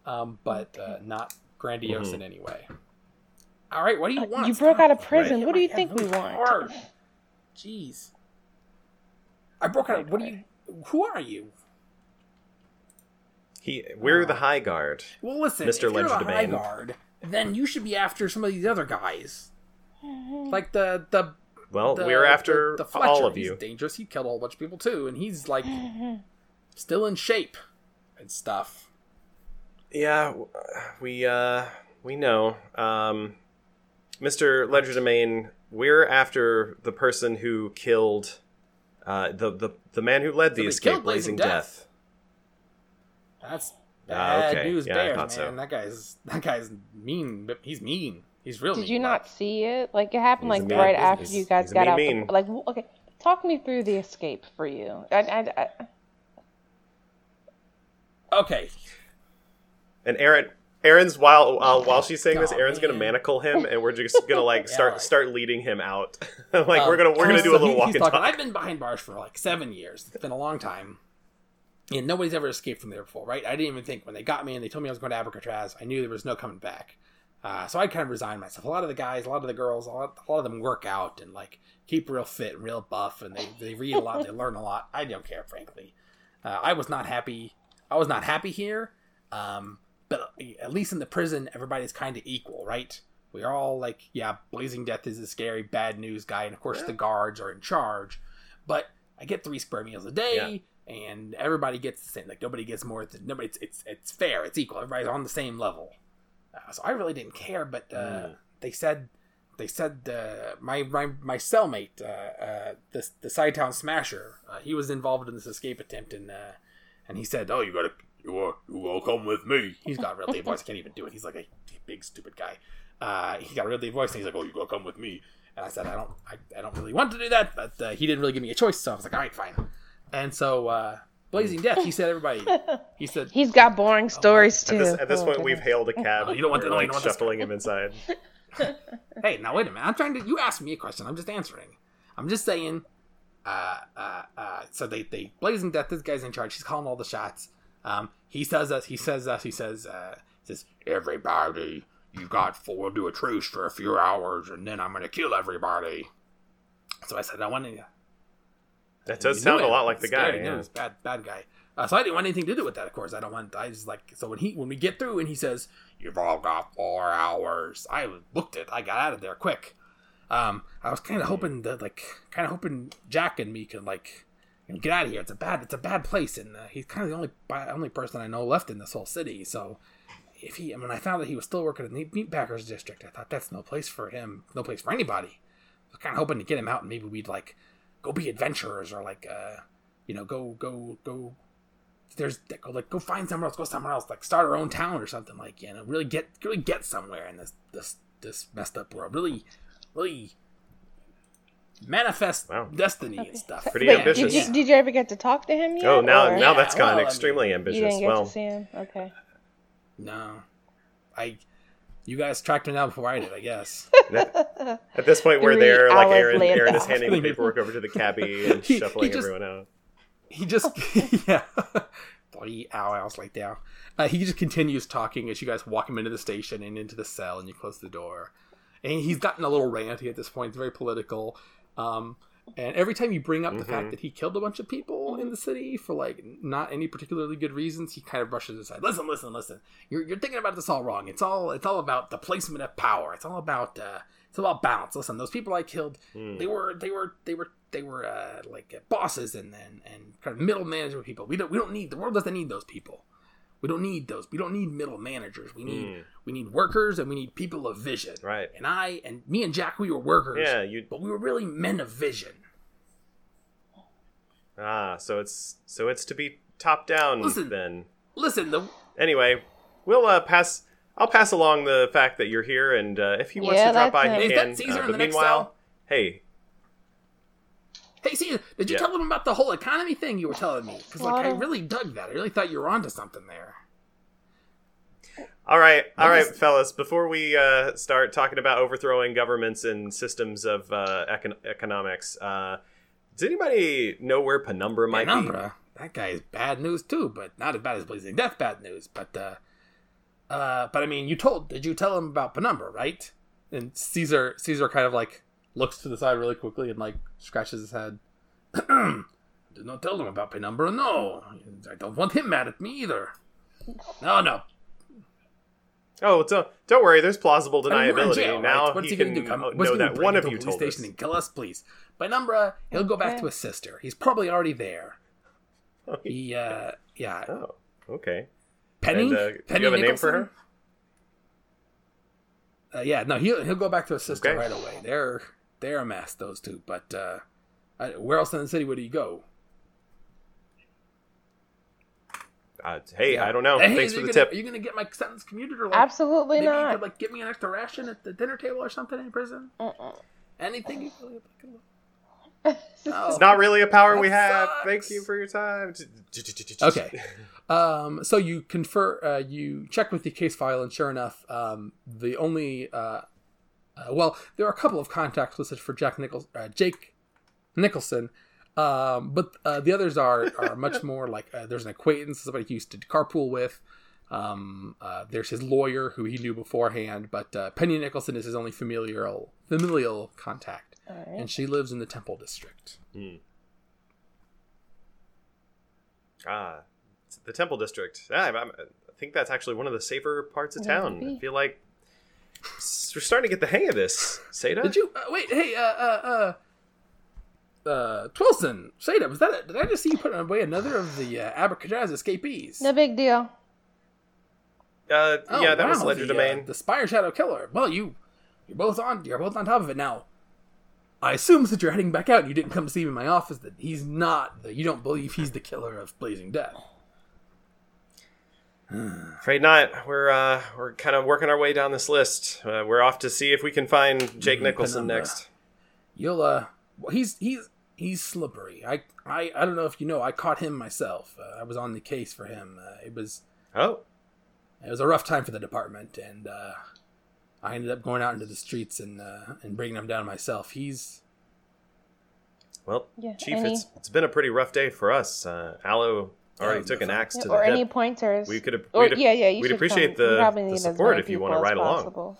um, but uh, not grandiose Mhm. in any way. All right, what do you want? Uh, You broke out of prison. Right. What do you think we really want? hard. Jeez, I broke out. What do you? Who are you? He, we're the High Guard. Well, listen, Mr. if you're the High Guard, then you should be after some of these other guys, like the the. Well, the we're after the, the Fletcher. all of He's you. dangerous. He killed a whole bunch of people too, and he's like [LAUGHS] still in shape and stuff. Yeah, we uh we know. Um Mr. Legerdemain, we're after the person who killed uh the the, the man who led the Somebody escape Blazing Blazing Death. Death. That's Ah, bad okay. news, Yeah, bears, man. so. That guy's that guy's mean. but He's mean. He's real. Did you but- not see it? Like it happened He's like right business. after you guys He's a got mean out. mean. The, like okay, talk me through the escape for you. I, I, I, Okay, And Aaron Aaron's while uh, while she's saying this, Oh, Aaron's gonna manacle him, and we're just gonna [LAUGHS] like Yeah, start right. start leading him out. [LAUGHS] like Um, we're gonna we're gonna so do a little [LAUGHS] he- walk he's and talking, talk. I've been behind bars for like seven years. It's been a long time. And nobody's ever escaped from there before, right? I didn't even think when they got me and they told me I was going to Alcatraz, I knew there was no coming back. Uh, so I kind of resigned myself. A lot of the guys, a lot of the girls, a lot, a lot of them work out and like keep real fit and real buff, and they, they read a lot, they learn a lot. I don't care, frankly. Uh, I was not happy. I was not happy here. Um, but at least in the prison, everybody's kind of equal, right? We are all like, yeah, Blazing Death is a scary bad news guy, and of course the guards are in charge. But I get three square meals a day, and everybody gets the same. Like nobody gets more. Than, nobody. It's, it's it's fair. It's equal. Everybody's on the same level. Uh, so I really didn't care. But uh, Mm. they said they said uh, my, my my cellmate, uh, uh, the the Sidetown Smasher, uh, he was involved in this escape attempt, and uh, and he said, "Oh, you gotta you will you will come with me." He's got a real deep voice. I can't even do it. He's like a big stupid guy. Uh, he got a real deep voice, and he's like, "Oh, you gotta come with me." And I said, "I don't I, I don't really want to do that," but uh, he didn't really give me a choice, so I was like, "All right, fine." And so uh, Blazing Death, he said, "Everybody," [LAUGHS] he said, he's got boring stories At too. this, at this Oh, point, we've hailed a cab. Oh, you don't want We're, the- no, you like don't want shuffling him inside. [LAUGHS] hey, now wait a minute. I'm trying to. You asked me a question. I'm just answering. I'm just saying. Uh, uh, uh. So they they blazing death. This guy's in charge. He's calling all the shots. Um, he says us. He says us. He says. Uh, he says everybody. You got four. We'll do a truce for a few hours, and then I'm gonna kill everybody. So I said, I want to. That does sound a lot like the guy. No, yeah. it's bad, bad guy. Uh, so I didn't want anything to do with that. Of course, I don't want. I just like so when he when we get through and he says, "You've all got four hours." I booked it. I got out of there quick. Um, I was kind of hoping that like kind of hoping Jack and me can like you know, get out of here. It's a bad it's a bad place, and uh, he's kind of the only only person I know left in this whole city. So if he when I found that he was still working in the meatpackers district, I thought that's no place for him, no place for anybody. I was kind of hoping to get him out, and maybe we'd like go be adventurers or like uh you know go go go there's go like go find somewhere else go somewhere else like start our own town or something like you know really get really get somewhere in this this this messed up world really really manifest Wow. destiny and stuff Pretty Wait, ambitious. Did you, did you ever get to talk to him yet? Oh, now or- now that's Yeah, gone well, I mean, extremely you ambitious. didn't get Well, to see him. Okay. no i you guys tracked him down before i did i guess [LAUGHS] at this point, we're Three there. Like hours Aaron, later. Aaron is handing the paperwork over to the cabbie [LAUGHS] and He- he shuffling just- everyone out. he just [LAUGHS] yeah three hours later uh, he just continues talking as you guys walk him into the station and into the cell and you close the door and he's gotten a little ranty at this point it's very political um, and every time you bring up the fact Mhm. that he killed a bunch of people in the city for like not any particularly good reasons he kind of brushes aside listen listen listen you're, you're thinking about this all wrong it's all it's all about the placement of power it's all about uh, it's about balance listen those people i killed Hmm. they were they were they were they were uh, like bosses and and and kind of middle management people. We don't we don't need the world doesn't need those people. We don't need those. We don't need middle managers. We need Mm. we need workers and we need people of vision. Right. And I and me and Jack we were workers. Yeah. You. But we were really men of vision. Ah. So it's so it's to be top down Listen. then. Listen, the Anyway, we'll uh, pass. I'll pass along the fact that you're here, and uh, if he wants Yeah, to drop by, he him. Is that can. Caesar Uh, in but the next meanwhile, cell? hey, hey, see, did you Yeah. tell them about the whole economy thing you were telling me? Because like I really dug that. I really thought you were onto something there. All right, all right, What fellas. Before we uh, start talking about overthrowing governments and systems of uh, econ- economics, uh, does anybody know where Penumbra might be? Penumbra. That guy is bad news too, but not as bad as Blazing Death bad news. But uh, uh, but I mean, you told did you tell him about Penumbra, right? And Caesar Caesar kind of like looks to the side really quickly and like scratches his head. [CLEARS THROAT] Did not tell him about Penumbra. No, I don't want him mad at me either. No, no. Oh, don't, don't worry. There's plausible I mean, deniability. jail, now right? What's he, he, can do? Come, know he that one of you told station us. and kill us, please. Penumbra, he'll go back to his sister. He's probably already there. [LAUGHS] He, uh, yeah. Oh, okay. Penny. And, uh, do Penny you have a name for her? Uh, yeah, no, he'll he'll go back to his sister Okay. right away. They're they're a mess, those two. But uh, I, where else in the city would he go? Uh, hey, Yeah. I don't know. Hey, Thanks are for you the gonna, tip. Are you gonna get my sentence commuted or like Absolutely maybe you not. could like give me an extra ration at the dinner table or something in prison? Mm-mm. Anything? You could- It's Oh. It's not really a power we have. sucks. Thank you for your time. Okay. Um, so you confer, uh, you check with the case file, and sure enough, um, the only, uh, uh, well, there are a couple of contacts listed for Jack Nichols, uh, Jake Nicholson, um, but uh, the others are are much [LAUGHS] more like uh, there's an acquaintance, somebody he used to carpool with. Um, uh, there's his lawyer who he knew beforehand, but uh, Penny Nicholson is his only familial familial contact, All right. and she lives in the Temple District. Ah, the Temple District. Ah, I'm- I'm- I think that's actually one of the safer parts of town. I feel like s- we're starting to get the hang of this. Seda? Did you uh, wait? Hey, uh, uh, uh, uh, Twillson, Seda, was that? Did I just see you putting away another of the uh, Abracadabra escapees? No big deal. Uh, Oh, yeah, that was wow, Legerdemain. Uh, the Spire Shadow Killer. Well, you, you're both on. You're both on top of it now. I assume since you're heading back out, and you didn't come to see me in my office. That he's not. That you don't believe he's the killer of Blazing Death. Afraid not. We're uh, we're kind of working our way down this list. Uh, we're off to see if we can find Jake Mhm, Nicholson Penumbra. next. You'll uh, well, he's he's he's slippery. I I I don't know if you know. I caught him myself. Uh, I was on the case for him. Uh, it was Oh, it was a rough time for the department, and uh, I ended up going out into the streets and uh, and bringing him down myself. He's well, Yeah, Chief, any- it's it's been a pretty rough day for us. Uh, Aloe already Yeah, took an axe Yeah, to or the any pointers. We could, Or, we'd, yeah, yeah. You we'd appreciate come. You the, probably the need as support if you want to as ride along. possible.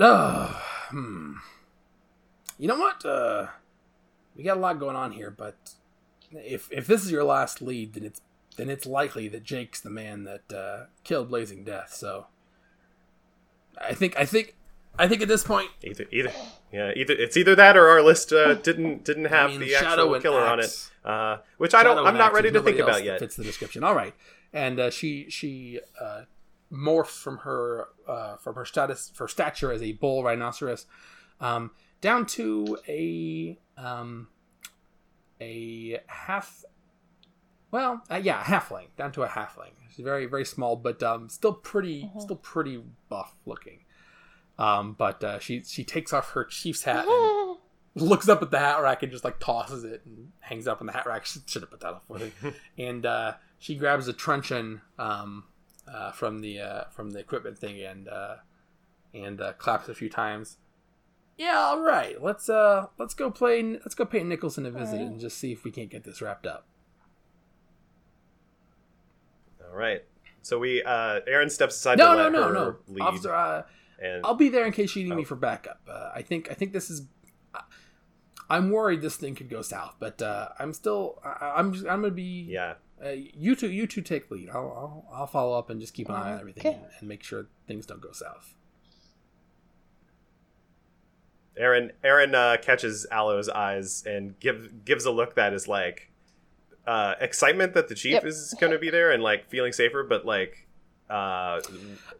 Oh, hmm. You know what? Uh, we got a lot going on here, but if if this is your last lead, then it's then it's likely that Jake's the man that uh, killed Blazing Death. So, I think I think I think at this point, Either, either, yeah, either it's either that or our list uh, [LAUGHS] didn't didn't have mean, the Shadow actual and killer on it, uh, which I don't. I'm not Axe, ready to think about yet. Fits the description. All right, and uh, she she uh, morphs from her uh, from her status for stature as a bull rhinoceros um, down to a um, a half. Well, uh, yeah, a halfling down to a halfling. She's very very small, but um, still pretty still pretty buff looking. Um, but uh, she she takes off her chief's hat and [LAUGHS] looks up at the hat rack and just like tosses it and hangs up on the hat rack. [LAUGHS] Should have put that off with it. and uh, she grabs a truncheon um, uh, from the uh, from the equipment thing and uh, and uh, claps a few times. Yeah, all right. Let's uh let's go play. Let's go pay Nicholson a visit Alright. and just see if we can't get this wrapped up. All right. So we, uh, Aaron steps aside No, to no, let no, her no, lead, officer. And I'll be there in case you need me Oh. for backup. Uh, I think I think this is. I'm worried this thing could go south, but uh, I'm still. I, I'm just, I'm gonna be. yeah, Uh, you two, you two take lead. I'll, I'll, I'll follow up and just keep an eye on everything Okay. and, and make sure things don't go south. Aaron Aaron uh, catches Aloe's eyes and gives gives a look that is like uh, excitement that the chief Yep. is going to be there and like feeling safer, but like uh,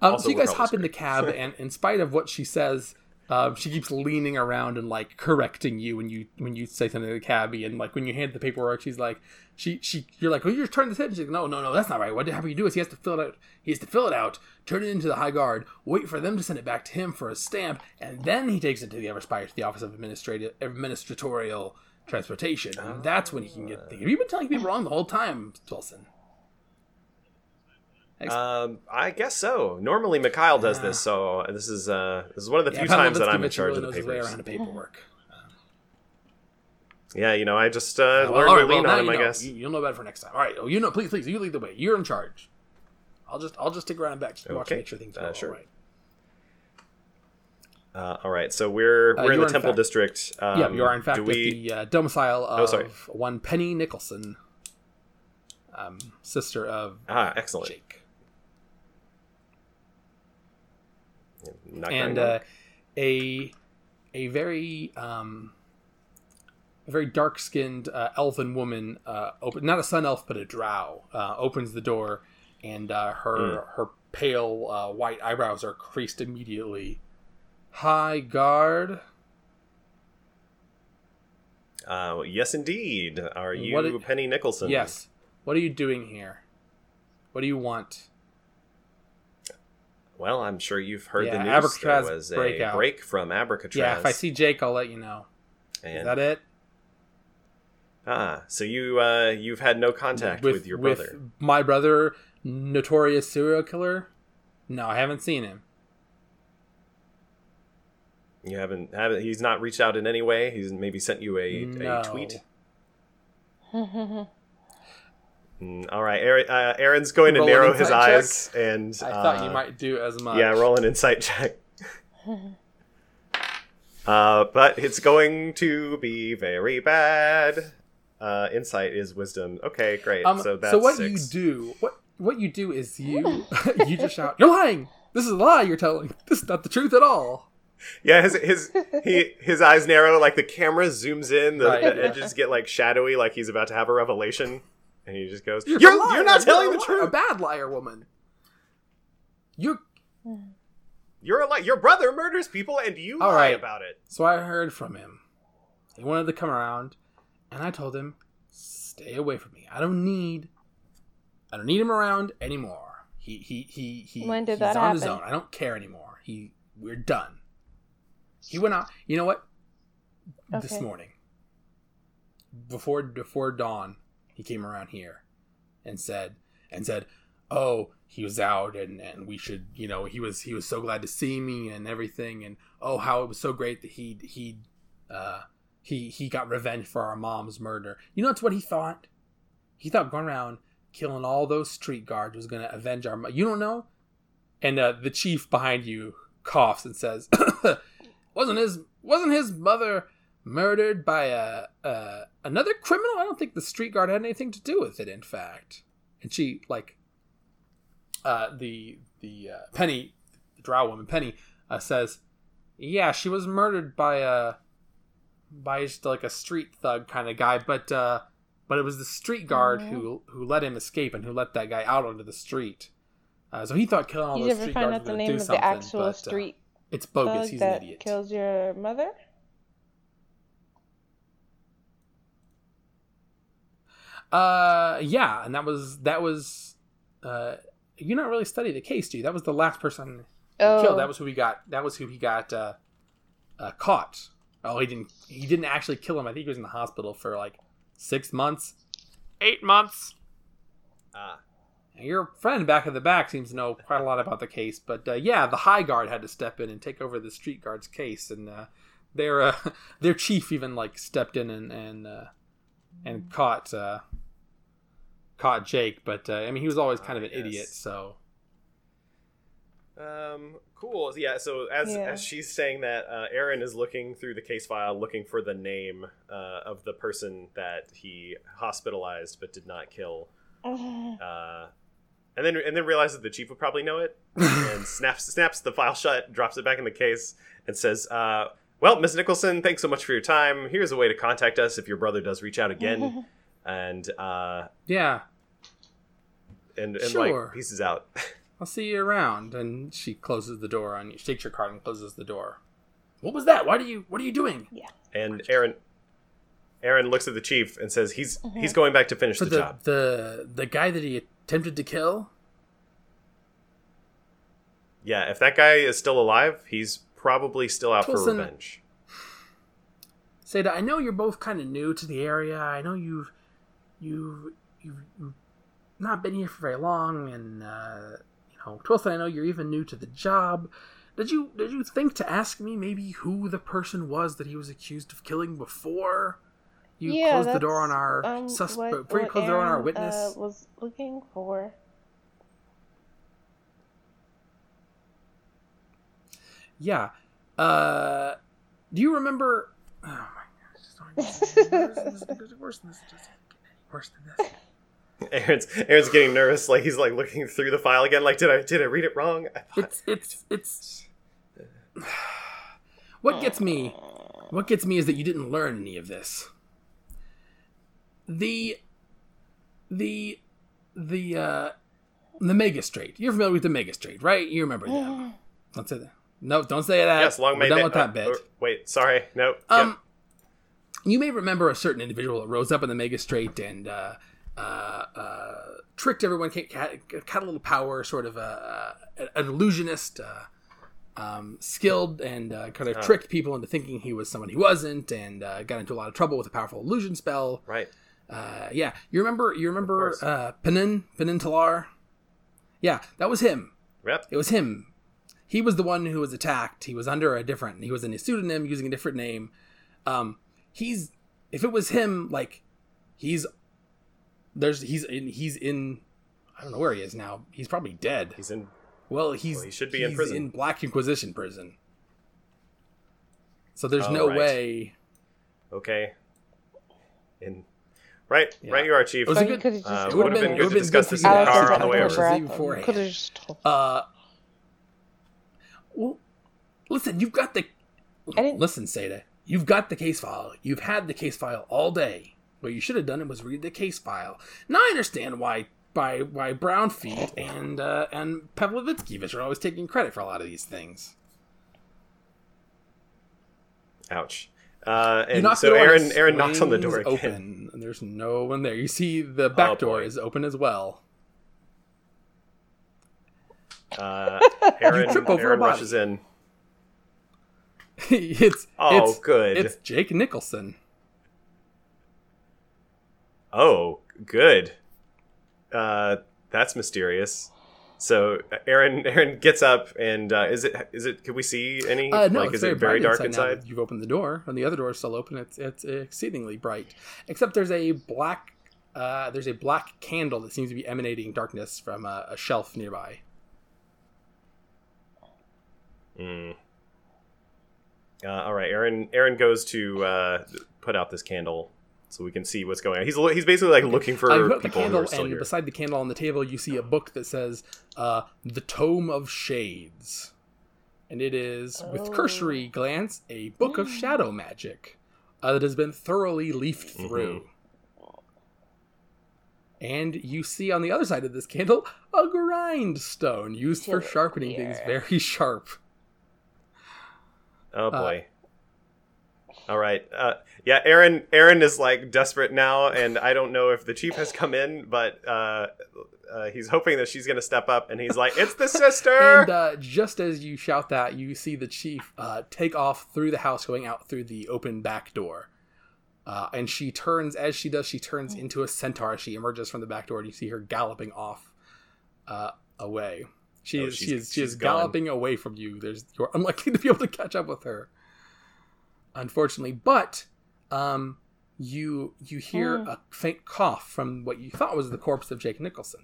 Um, so you guys hop in the cab, [LAUGHS] and in spite of what she says, uh, she keeps leaning around and like correcting you when you when you say something to the cabbie, and like when you hand the paperwork, she's like, she she you're like, oh, you're turning this in. She's like, no, no, no, that's not right. What have you do is he has to fill it out. He has to fill it out, turn it into the high guard, wait for them to send it back to him for a stamp, and then he takes it to the Everspire to the Office of Administrative Administratorial Transportation, and that's when he can get. The, have you been telling people wrong the whole time, Wilson? Um, I guess so. Normally, Mikhail does Yeah. this, so this is uh, this is one of the few times that I'm in charge really of the his way papers. around paperwork. [LAUGHS] Yeah, you know, I just uh, Well, learned all right, well, lean now on him. I know. guess. You, you'll know better for next time. All right. Oh, you know, please, please, you lead the way. You're in charge. I'll just, I'll just stick around and back just to watch Okay. make sure things Uh, go sure. right. Uh, all right, so we're Uh, we're in the in Temple fact- District. Um, yeah, you are in fact we? the uh, domicile of Oh, sorry. one Penny Nicholson, um, sister of Ah, excellent. Jake. Not and uh, a a very um, a very dark skinned uh, elven woman uh, open not a sun elf but a drow uh, opens the door and uh, her Hmm. her pale uh, white eyebrows are creased immediately. High guard. Uh, yes, indeed. Are you What Penny Nicholson? Yes. What are you doing here? What do you want? Well, I'm sure you've heard Yeah, the news. Abracatraz there was a break from Abracatraz. Yeah, if I see Jake, I'll let you know. Is that it? Ah, so you uh, you've had no contact with, your brother. my brother, notorious serial killer. No, I haven't seen him. You haven't haven't. He's not reached out in any way. He's maybe sent you a, No. a tweet. [LAUGHS] Mm, all right, Aaron, uh, Aaron's going to Roll an narrow his check? eyes, and I thought you uh, might do as much. Yeah, roll an insight check. [LAUGHS] uh, but it's going to be very bad. Uh, insight is wisdom. Okay, great. Um, so that's so what six. you do? What what you do is you [LAUGHS] [LAUGHS] you just shout, "You're lying! This is a lie you're telling. This is not the truth at all." Yeah, his his he his eyes narrow. Like the camera zooms in, the, Right. the edges get like shadowy, like he's about to have a revelation, and he just goes, "You're a you're, liar. not telling a the liar, truth. A bad liar, woman. You. You're a li- Your brother murders people, and you All lie right. about it." So I heard from him. He wanted to come around, and I told him, "Stay away from me. I don't need. I don't need him around anymore. He he he he. When did he's that on his own. I don't care anymore. He. We're done. He went out. You know what? This morning, before before dawn, he came around here, and said and said, "Oh, he was out, and and we should, you know, he was he was so glad to see me and everything, and oh, how it was so great that he he uh he he got revenge for our mom's murder. You know, that's what he thought. He thought going around killing all those street guards was going to avenge our. Mo- you don't know. And uh, the chief behind you coughs and says, [COUGHS] "Wasn't his wasn't his mother murdered by a, a another criminal? I don't think the street guard had anything to do with it. In fact." And she like uh, the the uh, Penny, the drow woman Penny, uh, says, "Yeah, she was murdered by a by just like a street thug kind of guy, but uh, but it was the street guard Mhm. who who let him escape and who let that guy out onto the street. Uh, so he thought killing all you those ever street find guards out was the going to name do of something. the actual but, uh, street it's bogus. He's that an idiot. kills your mother? Uh, yeah, and that was that was. Uh, you not really study the case, do you? That was the last person Oh, killed. That was who he got. That was who he got uh, uh, caught. Oh, he didn't. He didn't actually kill him. I think he was in the hospital for like six months, eight months. Ah, And your friend back in the back seems to know quite a lot about the case, but uh, yeah, the high guard had to step in and take over the street guard's case, and uh, their uh, [LAUGHS] their chief even like stepped in and and uh, and caught uh, caught Jake. But uh, I mean, he was always kind of an Ah, yes. idiot, so Um, cool. Yeah. So as Yeah. as she's saying that, uh, Aaron is looking through the case file, looking for the name uh, of the person that he hospitalized but did not kill. Uh, and then and then realizes the chief would probably know it, [LAUGHS] and snaps snaps the file shut, drops it back in the case, and says, uh, "Well, Miss Nicholson, thanks so much for your time. Here's a way to contact us if your brother does reach out again." [LAUGHS] and uh, yeah, and and Sure. like pieces out. [LAUGHS] I'll see you around. And she closes the door on you, shakes your card and closes the door. What was that? Why do you? What are you doing? Yeah. And Aaron Aaron looks at the chief and says he's mm-hmm. he's going back to finish the, the job. the the guy that he attempted to kill. Yeah, if that guy is still alive, he's probably still out for Wilson- revenge. Seda, I know you're both kind of new to the area. I know you've you've you've, you've not been here for very long, and uh, you know, Twillson, I know you're even new to the job. Did you did you think to ask me maybe who the person was that he was accused of killing before You yeah, closed the door on our um, sus- what- before you closed the door on our witness. Uh, was looking for. Yeah. Uh, do you remember? Oh my gosh, worse than this. Worse than this. It's just worse than this. [LAUGHS] Aaron's Aaron's getting nervous. Like he's like looking through the file again. Like did I did I read it wrong? I thought- It's it's it's. [SIGHS] What gets me? What gets me is that you didn't learn any of this. The, the, the uh, the Magistrate. You're familiar with the Magistrate, right? You remember them? Don't say that. No, don't say that. yes, long We're may done with that uh, bit. uh, wait, sorry, no. Um, you may remember a certain individual that rose up in the Magistrate and uh, uh, uh, tricked everyone, ca- had a little power, sort of a, a, an illusionist, uh, um, skilled, and uh, kind of Oh. tricked people into thinking he was someone he wasn't, and uh, got into a lot of trouble with a powerful illusion spell. right. Uh, yeah, you remember? You remember uh, Penin Penin Talar? Yeah, that was him. Yep. It was him. He was the one who was attacked. He was under a different. He was in a pseudonym, using a different name. Um, he's if it was him, like he's there's he's in he's in. I don't know where he is now. He's probably dead. He's in. Well, he's Well, he should be in prison. in Black Inquisition prison. So there's Oh, no right. way. Okay. In. Right, Yeah. right. You are chief. It was a good- just uh, told would have me. been it good would've to been discuss good this for in the car was on the way over. conversation. Could have just told. Uh, well, listen, you've got the. I didn't- Listen, Seda, you've got the case file. You've had the case file all day. What you should have done it was read the case file. Now I understand why by why Brownfeet and uh, and Pavlovitsky are always taking credit for a lot of these things. Ouch. Uh, and so Aaron, Aaron knocks on the door again. Open, and there's no one there. You see the back Oh, door boy. is open as well. Uh, [LAUGHS] Aaron, trip over a Aaron rushes in. [LAUGHS] it's Oh, it's, good. It's Jake Nicholson. Oh, good. Uh, that's mysterious. So Aaron, [LAUGHS] Aaron gets up and uh, is it is it? Can we see any? Uh, no, like, it's is very, it very dark now inside? You've opened the door, and the other door is still open. It's it's exceedingly bright, except there's a black uh, there's a black candle that seems to be emanating darkness from a, a shelf nearby. Mm. Uh, all right, Aaron. Aaron goes to uh, put out this candle so we can see what's going on. He's he's basically like looking for I put the people who candle, are still and here. beside the candle on the table, you see a book that says uh, "The Tome of Shades," and it is, with Oh. cursory glance, a book of shadow magic uh, that has been thoroughly leafed Mm-hmm. through. And you see on the other side of this candle a grindstone used for Get it sharpening things very [LAUGHS] sharp. Oh Uh, boy. All right. Uh, yeah, Aaron. Aaron is like desperate now, and I don't know if the chief has come in, but uh, uh, he's hoping that she's going to step up, and he's like, "It's the sister." [LAUGHS] And uh, just as you shout that, you see the chief uh, take off through the house, going out through the open back door. Uh, and she turns, as she does, she turns into a centaur. She emerges from the back door, and you see her galloping off uh, away. She Oh, is she is she is she's gone. galloping away from you. There's you're unlikely to be able to catch up with her, unfortunately. But um, you you hear Hmm. a faint cough from what you thought was the corpse of Jake Nicholson.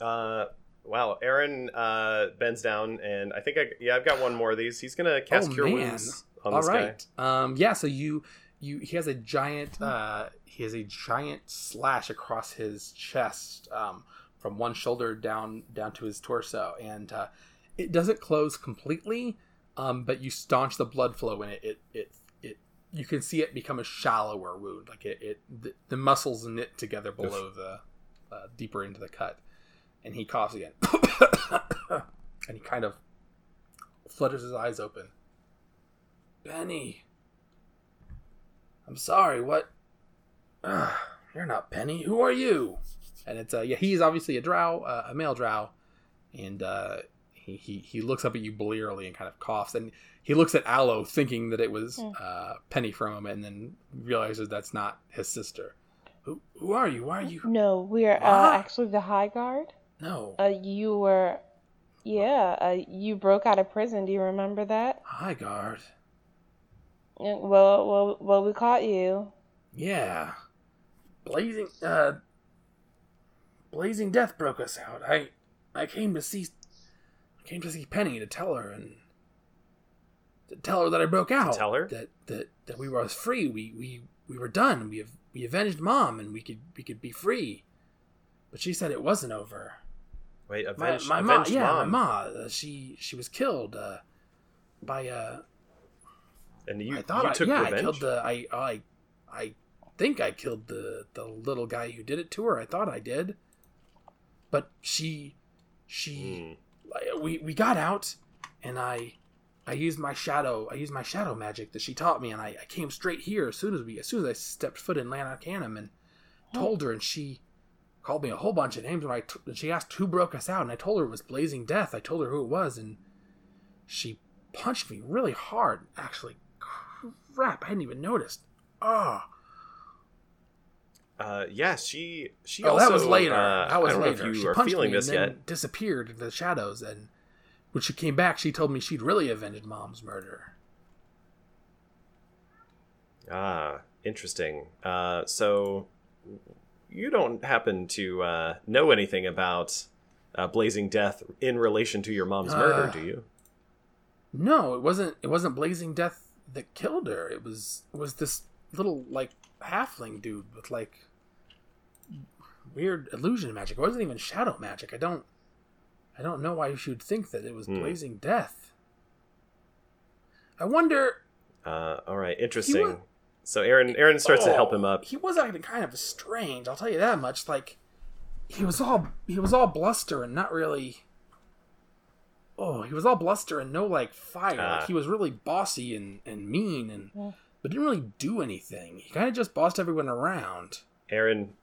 Uh, wow. Aaron uh, bends down, and I think I yeah I've got one more of these. He's going to cast Oh, Cure man. Wounds on All this right. Um, yeah. So you, you, he has a giant, uh, he has a giant slash across his chest, um, from one shoulder down down to his torso, and uh, it doesn't close completely, um, but you staunch the blood flow in it. It, it, it. You can see it become a shallower wound, like it, it the, the muscles knit together below the, uh, deeper into the cut, and he coughs again, [COUGHS] and he kind of flutters his eyes open. Penny. I'm sorry, what? Ugh, [SIGHS] you're not Penny. Who are you? And it's, uh, yeah, he's obviously a drow, uh, a male drow. And, uh, he, he, he looks up at you blearily and kind of coughs. And he looks at Aloe thinking that it was, Hmm. uh, Penny for a moment and then realizes that's not his sister. Who, who are you? Why are you? No, we are uh, actually the High Guard. No. Uh, you were Yeah, uh, you broke out of prison. Do you remember that? High guard. Well, well, well, we caught you. Yeah. Blazing uh Blazing Death broke us out. I I came to see came to see Penny to tell her and to tell her that I broke out. tell her? that that that we were free. We we we were done. We have we avenged mom and we could we could be free. But she said it wasn't over. Wait, My, avenged, my ma, avenged yeah, mom. my ma, uh, she she was killed uh, by uh And you, I thought you I, took yeah, revenge? I killed the I I I think I killed the the little guy who did it to her. I thought I did, but she she Hmm. We we got out, and I I used my shadow I used my shadow magic that she taught me, and I, I came straight here as soon as we as soon as I stepped foot in Lanarcanum and oh. told her, and she called me a whole bunch of names when I t- and she asked who broke us out, and I told her it was Blazing Death. I told her who it was, and she punched me really hard. Actually, crap, I hadn't even noticed. Oh, Uh, yeah, she she oh, also. that was later. Uh, that was I don't later. know if you she are feeling this yet. disappeared into the shadows, and when she came back, she told me she'd really avenged Mom's murder. Ah, interesting. Uh, so you don't happen to uh, know anything about uh, Blazing Death in relation to your mom's murder, Uh, do you? No, it wasn't. It wasn't Blazing Death that killed her. It was. It was this little like halfling dude with like weird illusion magic. It wasn't even shadow magic. I don't. I don't know why she would think that it was Hmm. Blazing Death. I wonder. Uh, all right, interesting. wa- so Aaron Aaron starts to help Oh, him up. He was acting kind of strange. I'll tell you that much. Like he was all he was all bluster and not really. Oh, he was all bluster and no like fire. Ah. like he was really bossy and and mean and Yeah. But didn't really do anything. He kind of just bossed everyone around. Aaron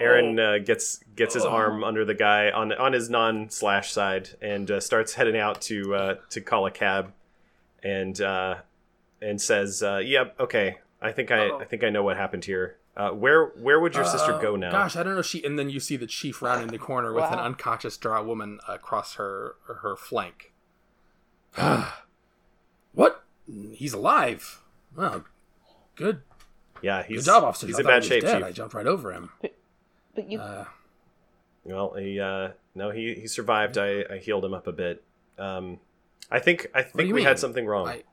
Aaron Oh. uh, gets gets his Oh. arm under the guy on on his non slash side and uh, starts heading out to uh, to call a cab, and uh, and says, uh, "Yep, okay, I think I Uh-oh. I think I know what happened here. Uh, where where would your sister go now? Gosh, I don't know. She and then you see the chief rounding the corner with an unconscious draw woman across her her flank. [SIGHS] what? He's alive. Well, good. yeah, he's Good job, officer. he's I in thought he bad was shape, dead. chief. I jumped right over him. But you, Uh, Well, he uh, no, he he survived. I, I healed him up a bit. Um, I think I think we mean? had something wrong. I, it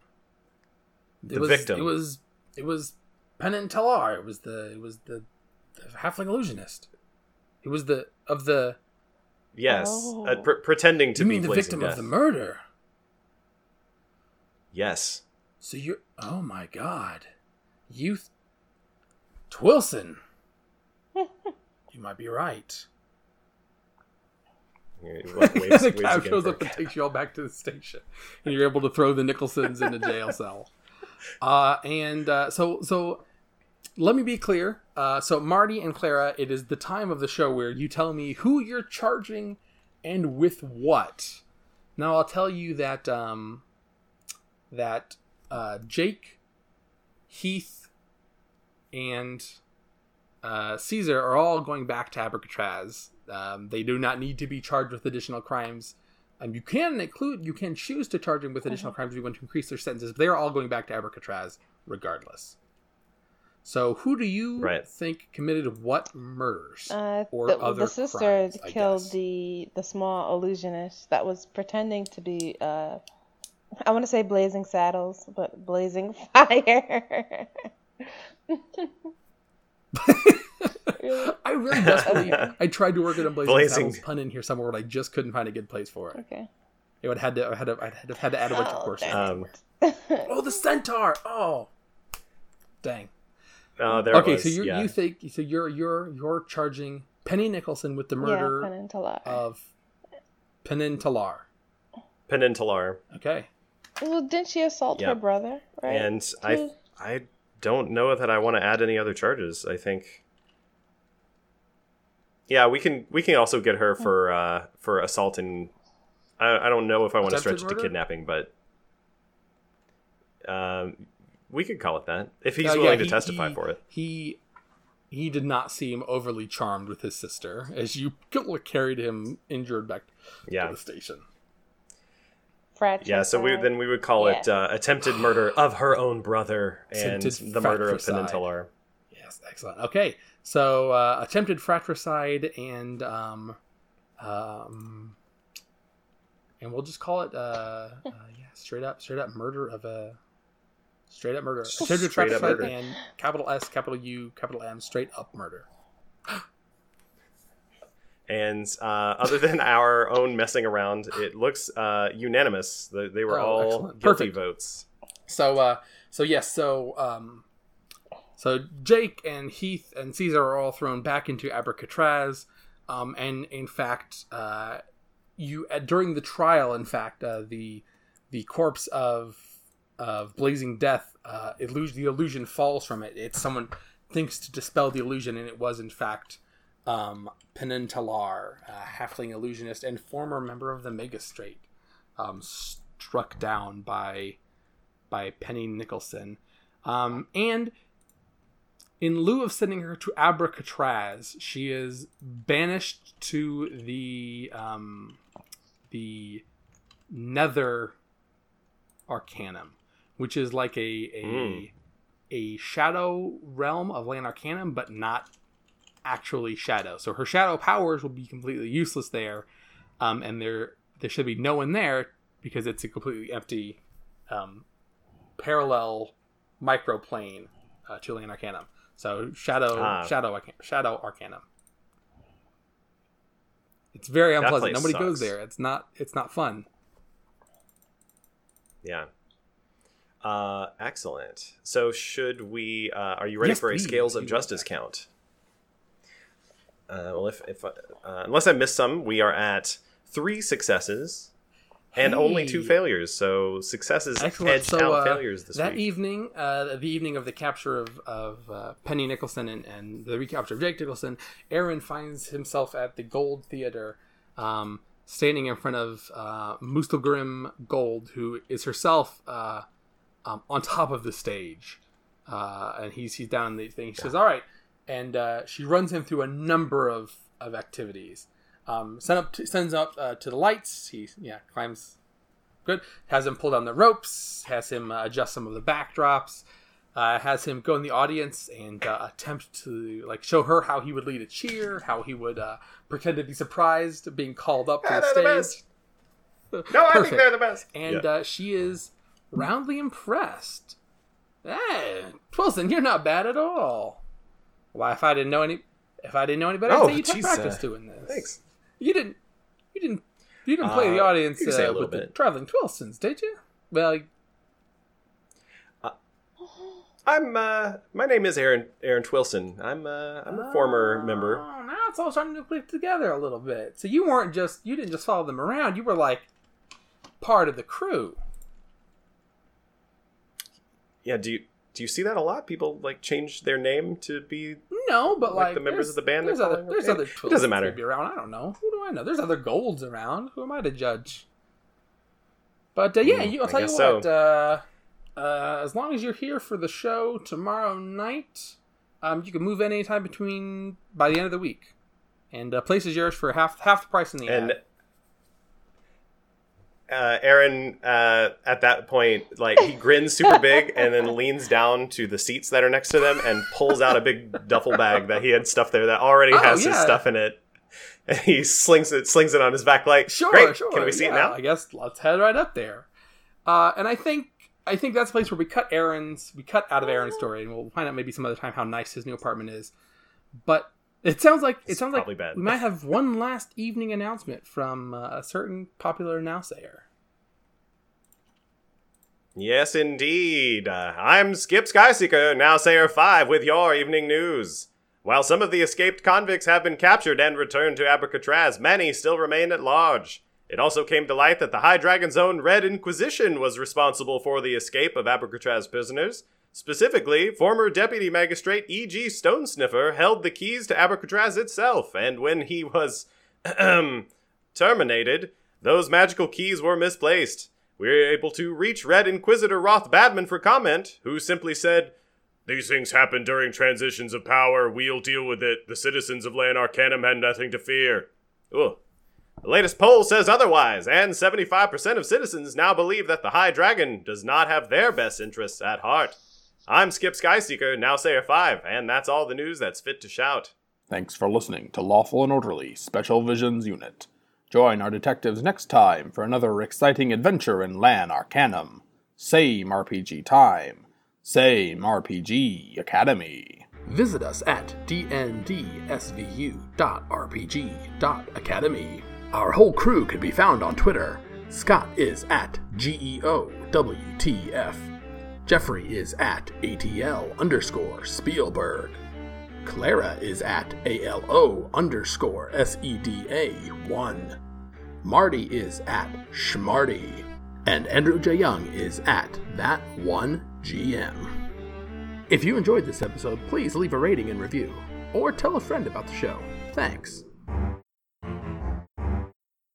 The was, victim. It was it was Pennant Talar. It was the it was the, the halfling illusionist. It was the of the. yes, Oh. uh, pre- pretending to you be mean the victim Death. of the murder? Yes. So you're. Oh my god, you. Th- Twillson. [LAUGHS] you might be right. What, waves, [LAUGHS] the cab shows up and [LAUGHS] takes you all back to the station, and you're able to throw the Nicholsons in a jail cell. Uh, and uh, so, so let me be clear. Uh, so Marty and Clara, it is the time of the show where you tell me who you're charging and with what. Now I'll tell you that um, that uh, Jake, Heath, and uh, Caesar are all going back to Abracatraz. Um, they do not need to be charged with additional crimes. Um, you can include, you can choose to charge them with additional crimes if you want to increase their sentences. But they are all going back to Abracatraz regardless. So, who do you Right. think committed what murders? uh, or the, other the sister crimes, I killed guess. the the small illusionist that was pretending to be. Uh, I want to say blazing saddles, but blazing fire. [LAUGHS] I really desperately, I tried to work in a blazing, Blazing. Saddles pun in here somewhere, but I just couldn't find a good place for it. okay. It would had to, I had to, I'd have had to add a bunch of Oh, courses. Um, oh, the centaur! Oh, dang. oh, there okay, was. so you yeah. you think so you're you're you're charging Penny Nicholson with the yeah, murder Peninsula. of Penintalar. Penintalar, Okay. Well, didn't she assault Yeah. her brother? Right. and I I don't know that I want to add any other charges. I think. Yeah, we can we can also get her for uh, for assault and I, I don't know if I want to stretch it to kidnapping, but um, we could call it that if he's Uh, yeah, willing to testify he- for it. He he did not seem overly charmed with his sister as you [LAUGHS] carried him injured back Yeah. to the station. Fratricide. Yeah, so we then we would call it uh, attempted murder of her own brother and Attempted the murder of fratricide. Yes, excellent. Okay, so uh, attempted fratricide and um, um, and we'll just call it uh, uh, [LAUGHS] yeah, straight up, straight up murder of a straight up murder, attempted Straight up fratricide murder. and capital S, capital U, capital M, straight up murder. And uh, other than [LAUGHS] our own messing around, it looks uh, unanimous. They, were Oh, all excellent. guilty Perfect. votes. So, uh, so yes, so um, so Jake and Heath and Caesar are all thrown back into Abracatraz, um, and in fact, uh, you uh, during the trial, in fact, uh, the the corpse of of Blazing Death, uh, illusion, the illusion falls from it. It's someone thinks to dispel the illusion, and it was in fact um, Penintalar, a halfling illusionist and former member of the Magistrate, um, struck down by by Penny Nicholson. Um, and in lieu of sending her to Abracatraz, she is banished to the um, the Nether Arcanum, which is like a a, Mm. a shadow realm of Land Arcanum, but not actually shadow. So her shadow powers will be completely useless there, um, and there there should be no one there because it's a completely empty um, parallel microplane uh, to Land Arcanum. So shadow Ah. shadow shadow Arcanum. It's very unpleasant. Nobody goes there. It's not it's not fun. Yeah. Uh, excellent. So, should we? Uh, are you ready Yes, for a please. scales of justice count? Uh, well, if, if uh, unless I missed some, we are at three successes and only two failures. So successes Excellent. edged So out uh, failures this that week. evening, uh, the evening of the capture of, of uh, Penny Nicholson and, and the recapture of Jake Nicholson, Aaron finds himself at the Gold Theater, um, standing in front of uh, Mustelgrim Gold, who is herself uh, um, on top of the stage, uh, and he's he's down in the thing. She says, "All right," and uh, she runs him through a number of of activities. Um, send up to, sends up uh, to the lights. He yeah climbs good. Has him pull down the ropes. Has him uh, adjust some of the backdrops. Uh, has him go in the audience and uh, attempt to like show her how he would lead a cheer, how he would uh, pretend to be surprised being called up to Ah, the they're stage. the best. No, I think they're the best. And Yeah. uh, she is roundly impressed. Hey, Twillson, you're not bad at all. Why, if I didn't know any, if I didn't know any better, Oh, I'd say have jeez, practice uh, doing this. thanks. You didn't. You didn't. You didn't play the Uh, audience you can say a uh, little the bit. traveling Twillsons, did you? Well, I'm. Uh, my name is Aaron Aaron Twillson. I'm. Uh, I'm a former member. Oh, now it's all starting to click together a little bit. So you weren't just you didn't just follow them around. You were like part of the crew. Yeah. Do you do you see that a lot? People like change their name to be. No, but Like like, the members of the band There's other there's other It doesn't matter. Be around. I don't know. Who do I know? There's other golds around. Who am I to judge? But uh, yeah, Mm, you, I'll I tell you what. so. Uh, uh, as long as you're here for the show tomorrow night, um, you can move in anytime between by the end of the week, and uh, place is yours for half half the price in the And ad. Uh, Aaron, uh, at that point, like he grins super big and then [LAUGHS] leans down to the seats that are next to them and pulls out a big duffel bag that he had stuff there that already Oh, has his stuff in it. And he slings it, slings it on his back like, Sure, Great, sure. can we see yeah, it now? I guess let's head right up there. Uh, and I think I think that's a place where we cut Aaron's we cut out of Aaron's story, and we'll find out maybe some other time how nice his new apartment is. But it sounds like it sounds like bad. we might have one last evening announcement from uh, a certain popular nowsayer. Yes, indeed. Uh, I'm Skip Skyseeker, nowsayer 5, with your evening news. While some of the escaped convicts have been captured and returned to Abracatraz, many still remain at large. It also came to light that the High Dragon's own Red Inquisition was responsible for the escape of Abracatraz prisoners. Specifically, former Deputy Magistrate E.G. Stonesniffer held the keys to Abracatraz itself, and when he was [CLEARS THROAT] terminated, those magical keys were misplaced. We were able to reach Red Inquisitor Roth Badman for comment, who simply said, These things happen during transitions of power. We'll deal with it. The citizens of Lan Arcanum had nothing to fear. Ooh. The latest poll says otherwise, and 75% of citizens now believe that the High Dragon does not have their best interests at heart. I'm Skip Skyseeker, nowsayer 5, and that's all the news that's fit to shout. Thanks for listening to Lawful and Orderly Special Visions Unit. Join our detectives next time for another exciting adventure in Lan Arcanum. Same RPG time, same RPG Academy. Visit us at dndsvu.rpg.academy. Our whole crew can be found on Twitter. Scott is at GEOWTF. Jeffrey is at ATL underscore Spielberg. Clara is at ALO underscore SEDA 1. Marty is at Schmarty. And Andrew J. Young is at That One GM. If you enjoyed this episode, please leave a rating and review, or tell a friend about the show. Thanks.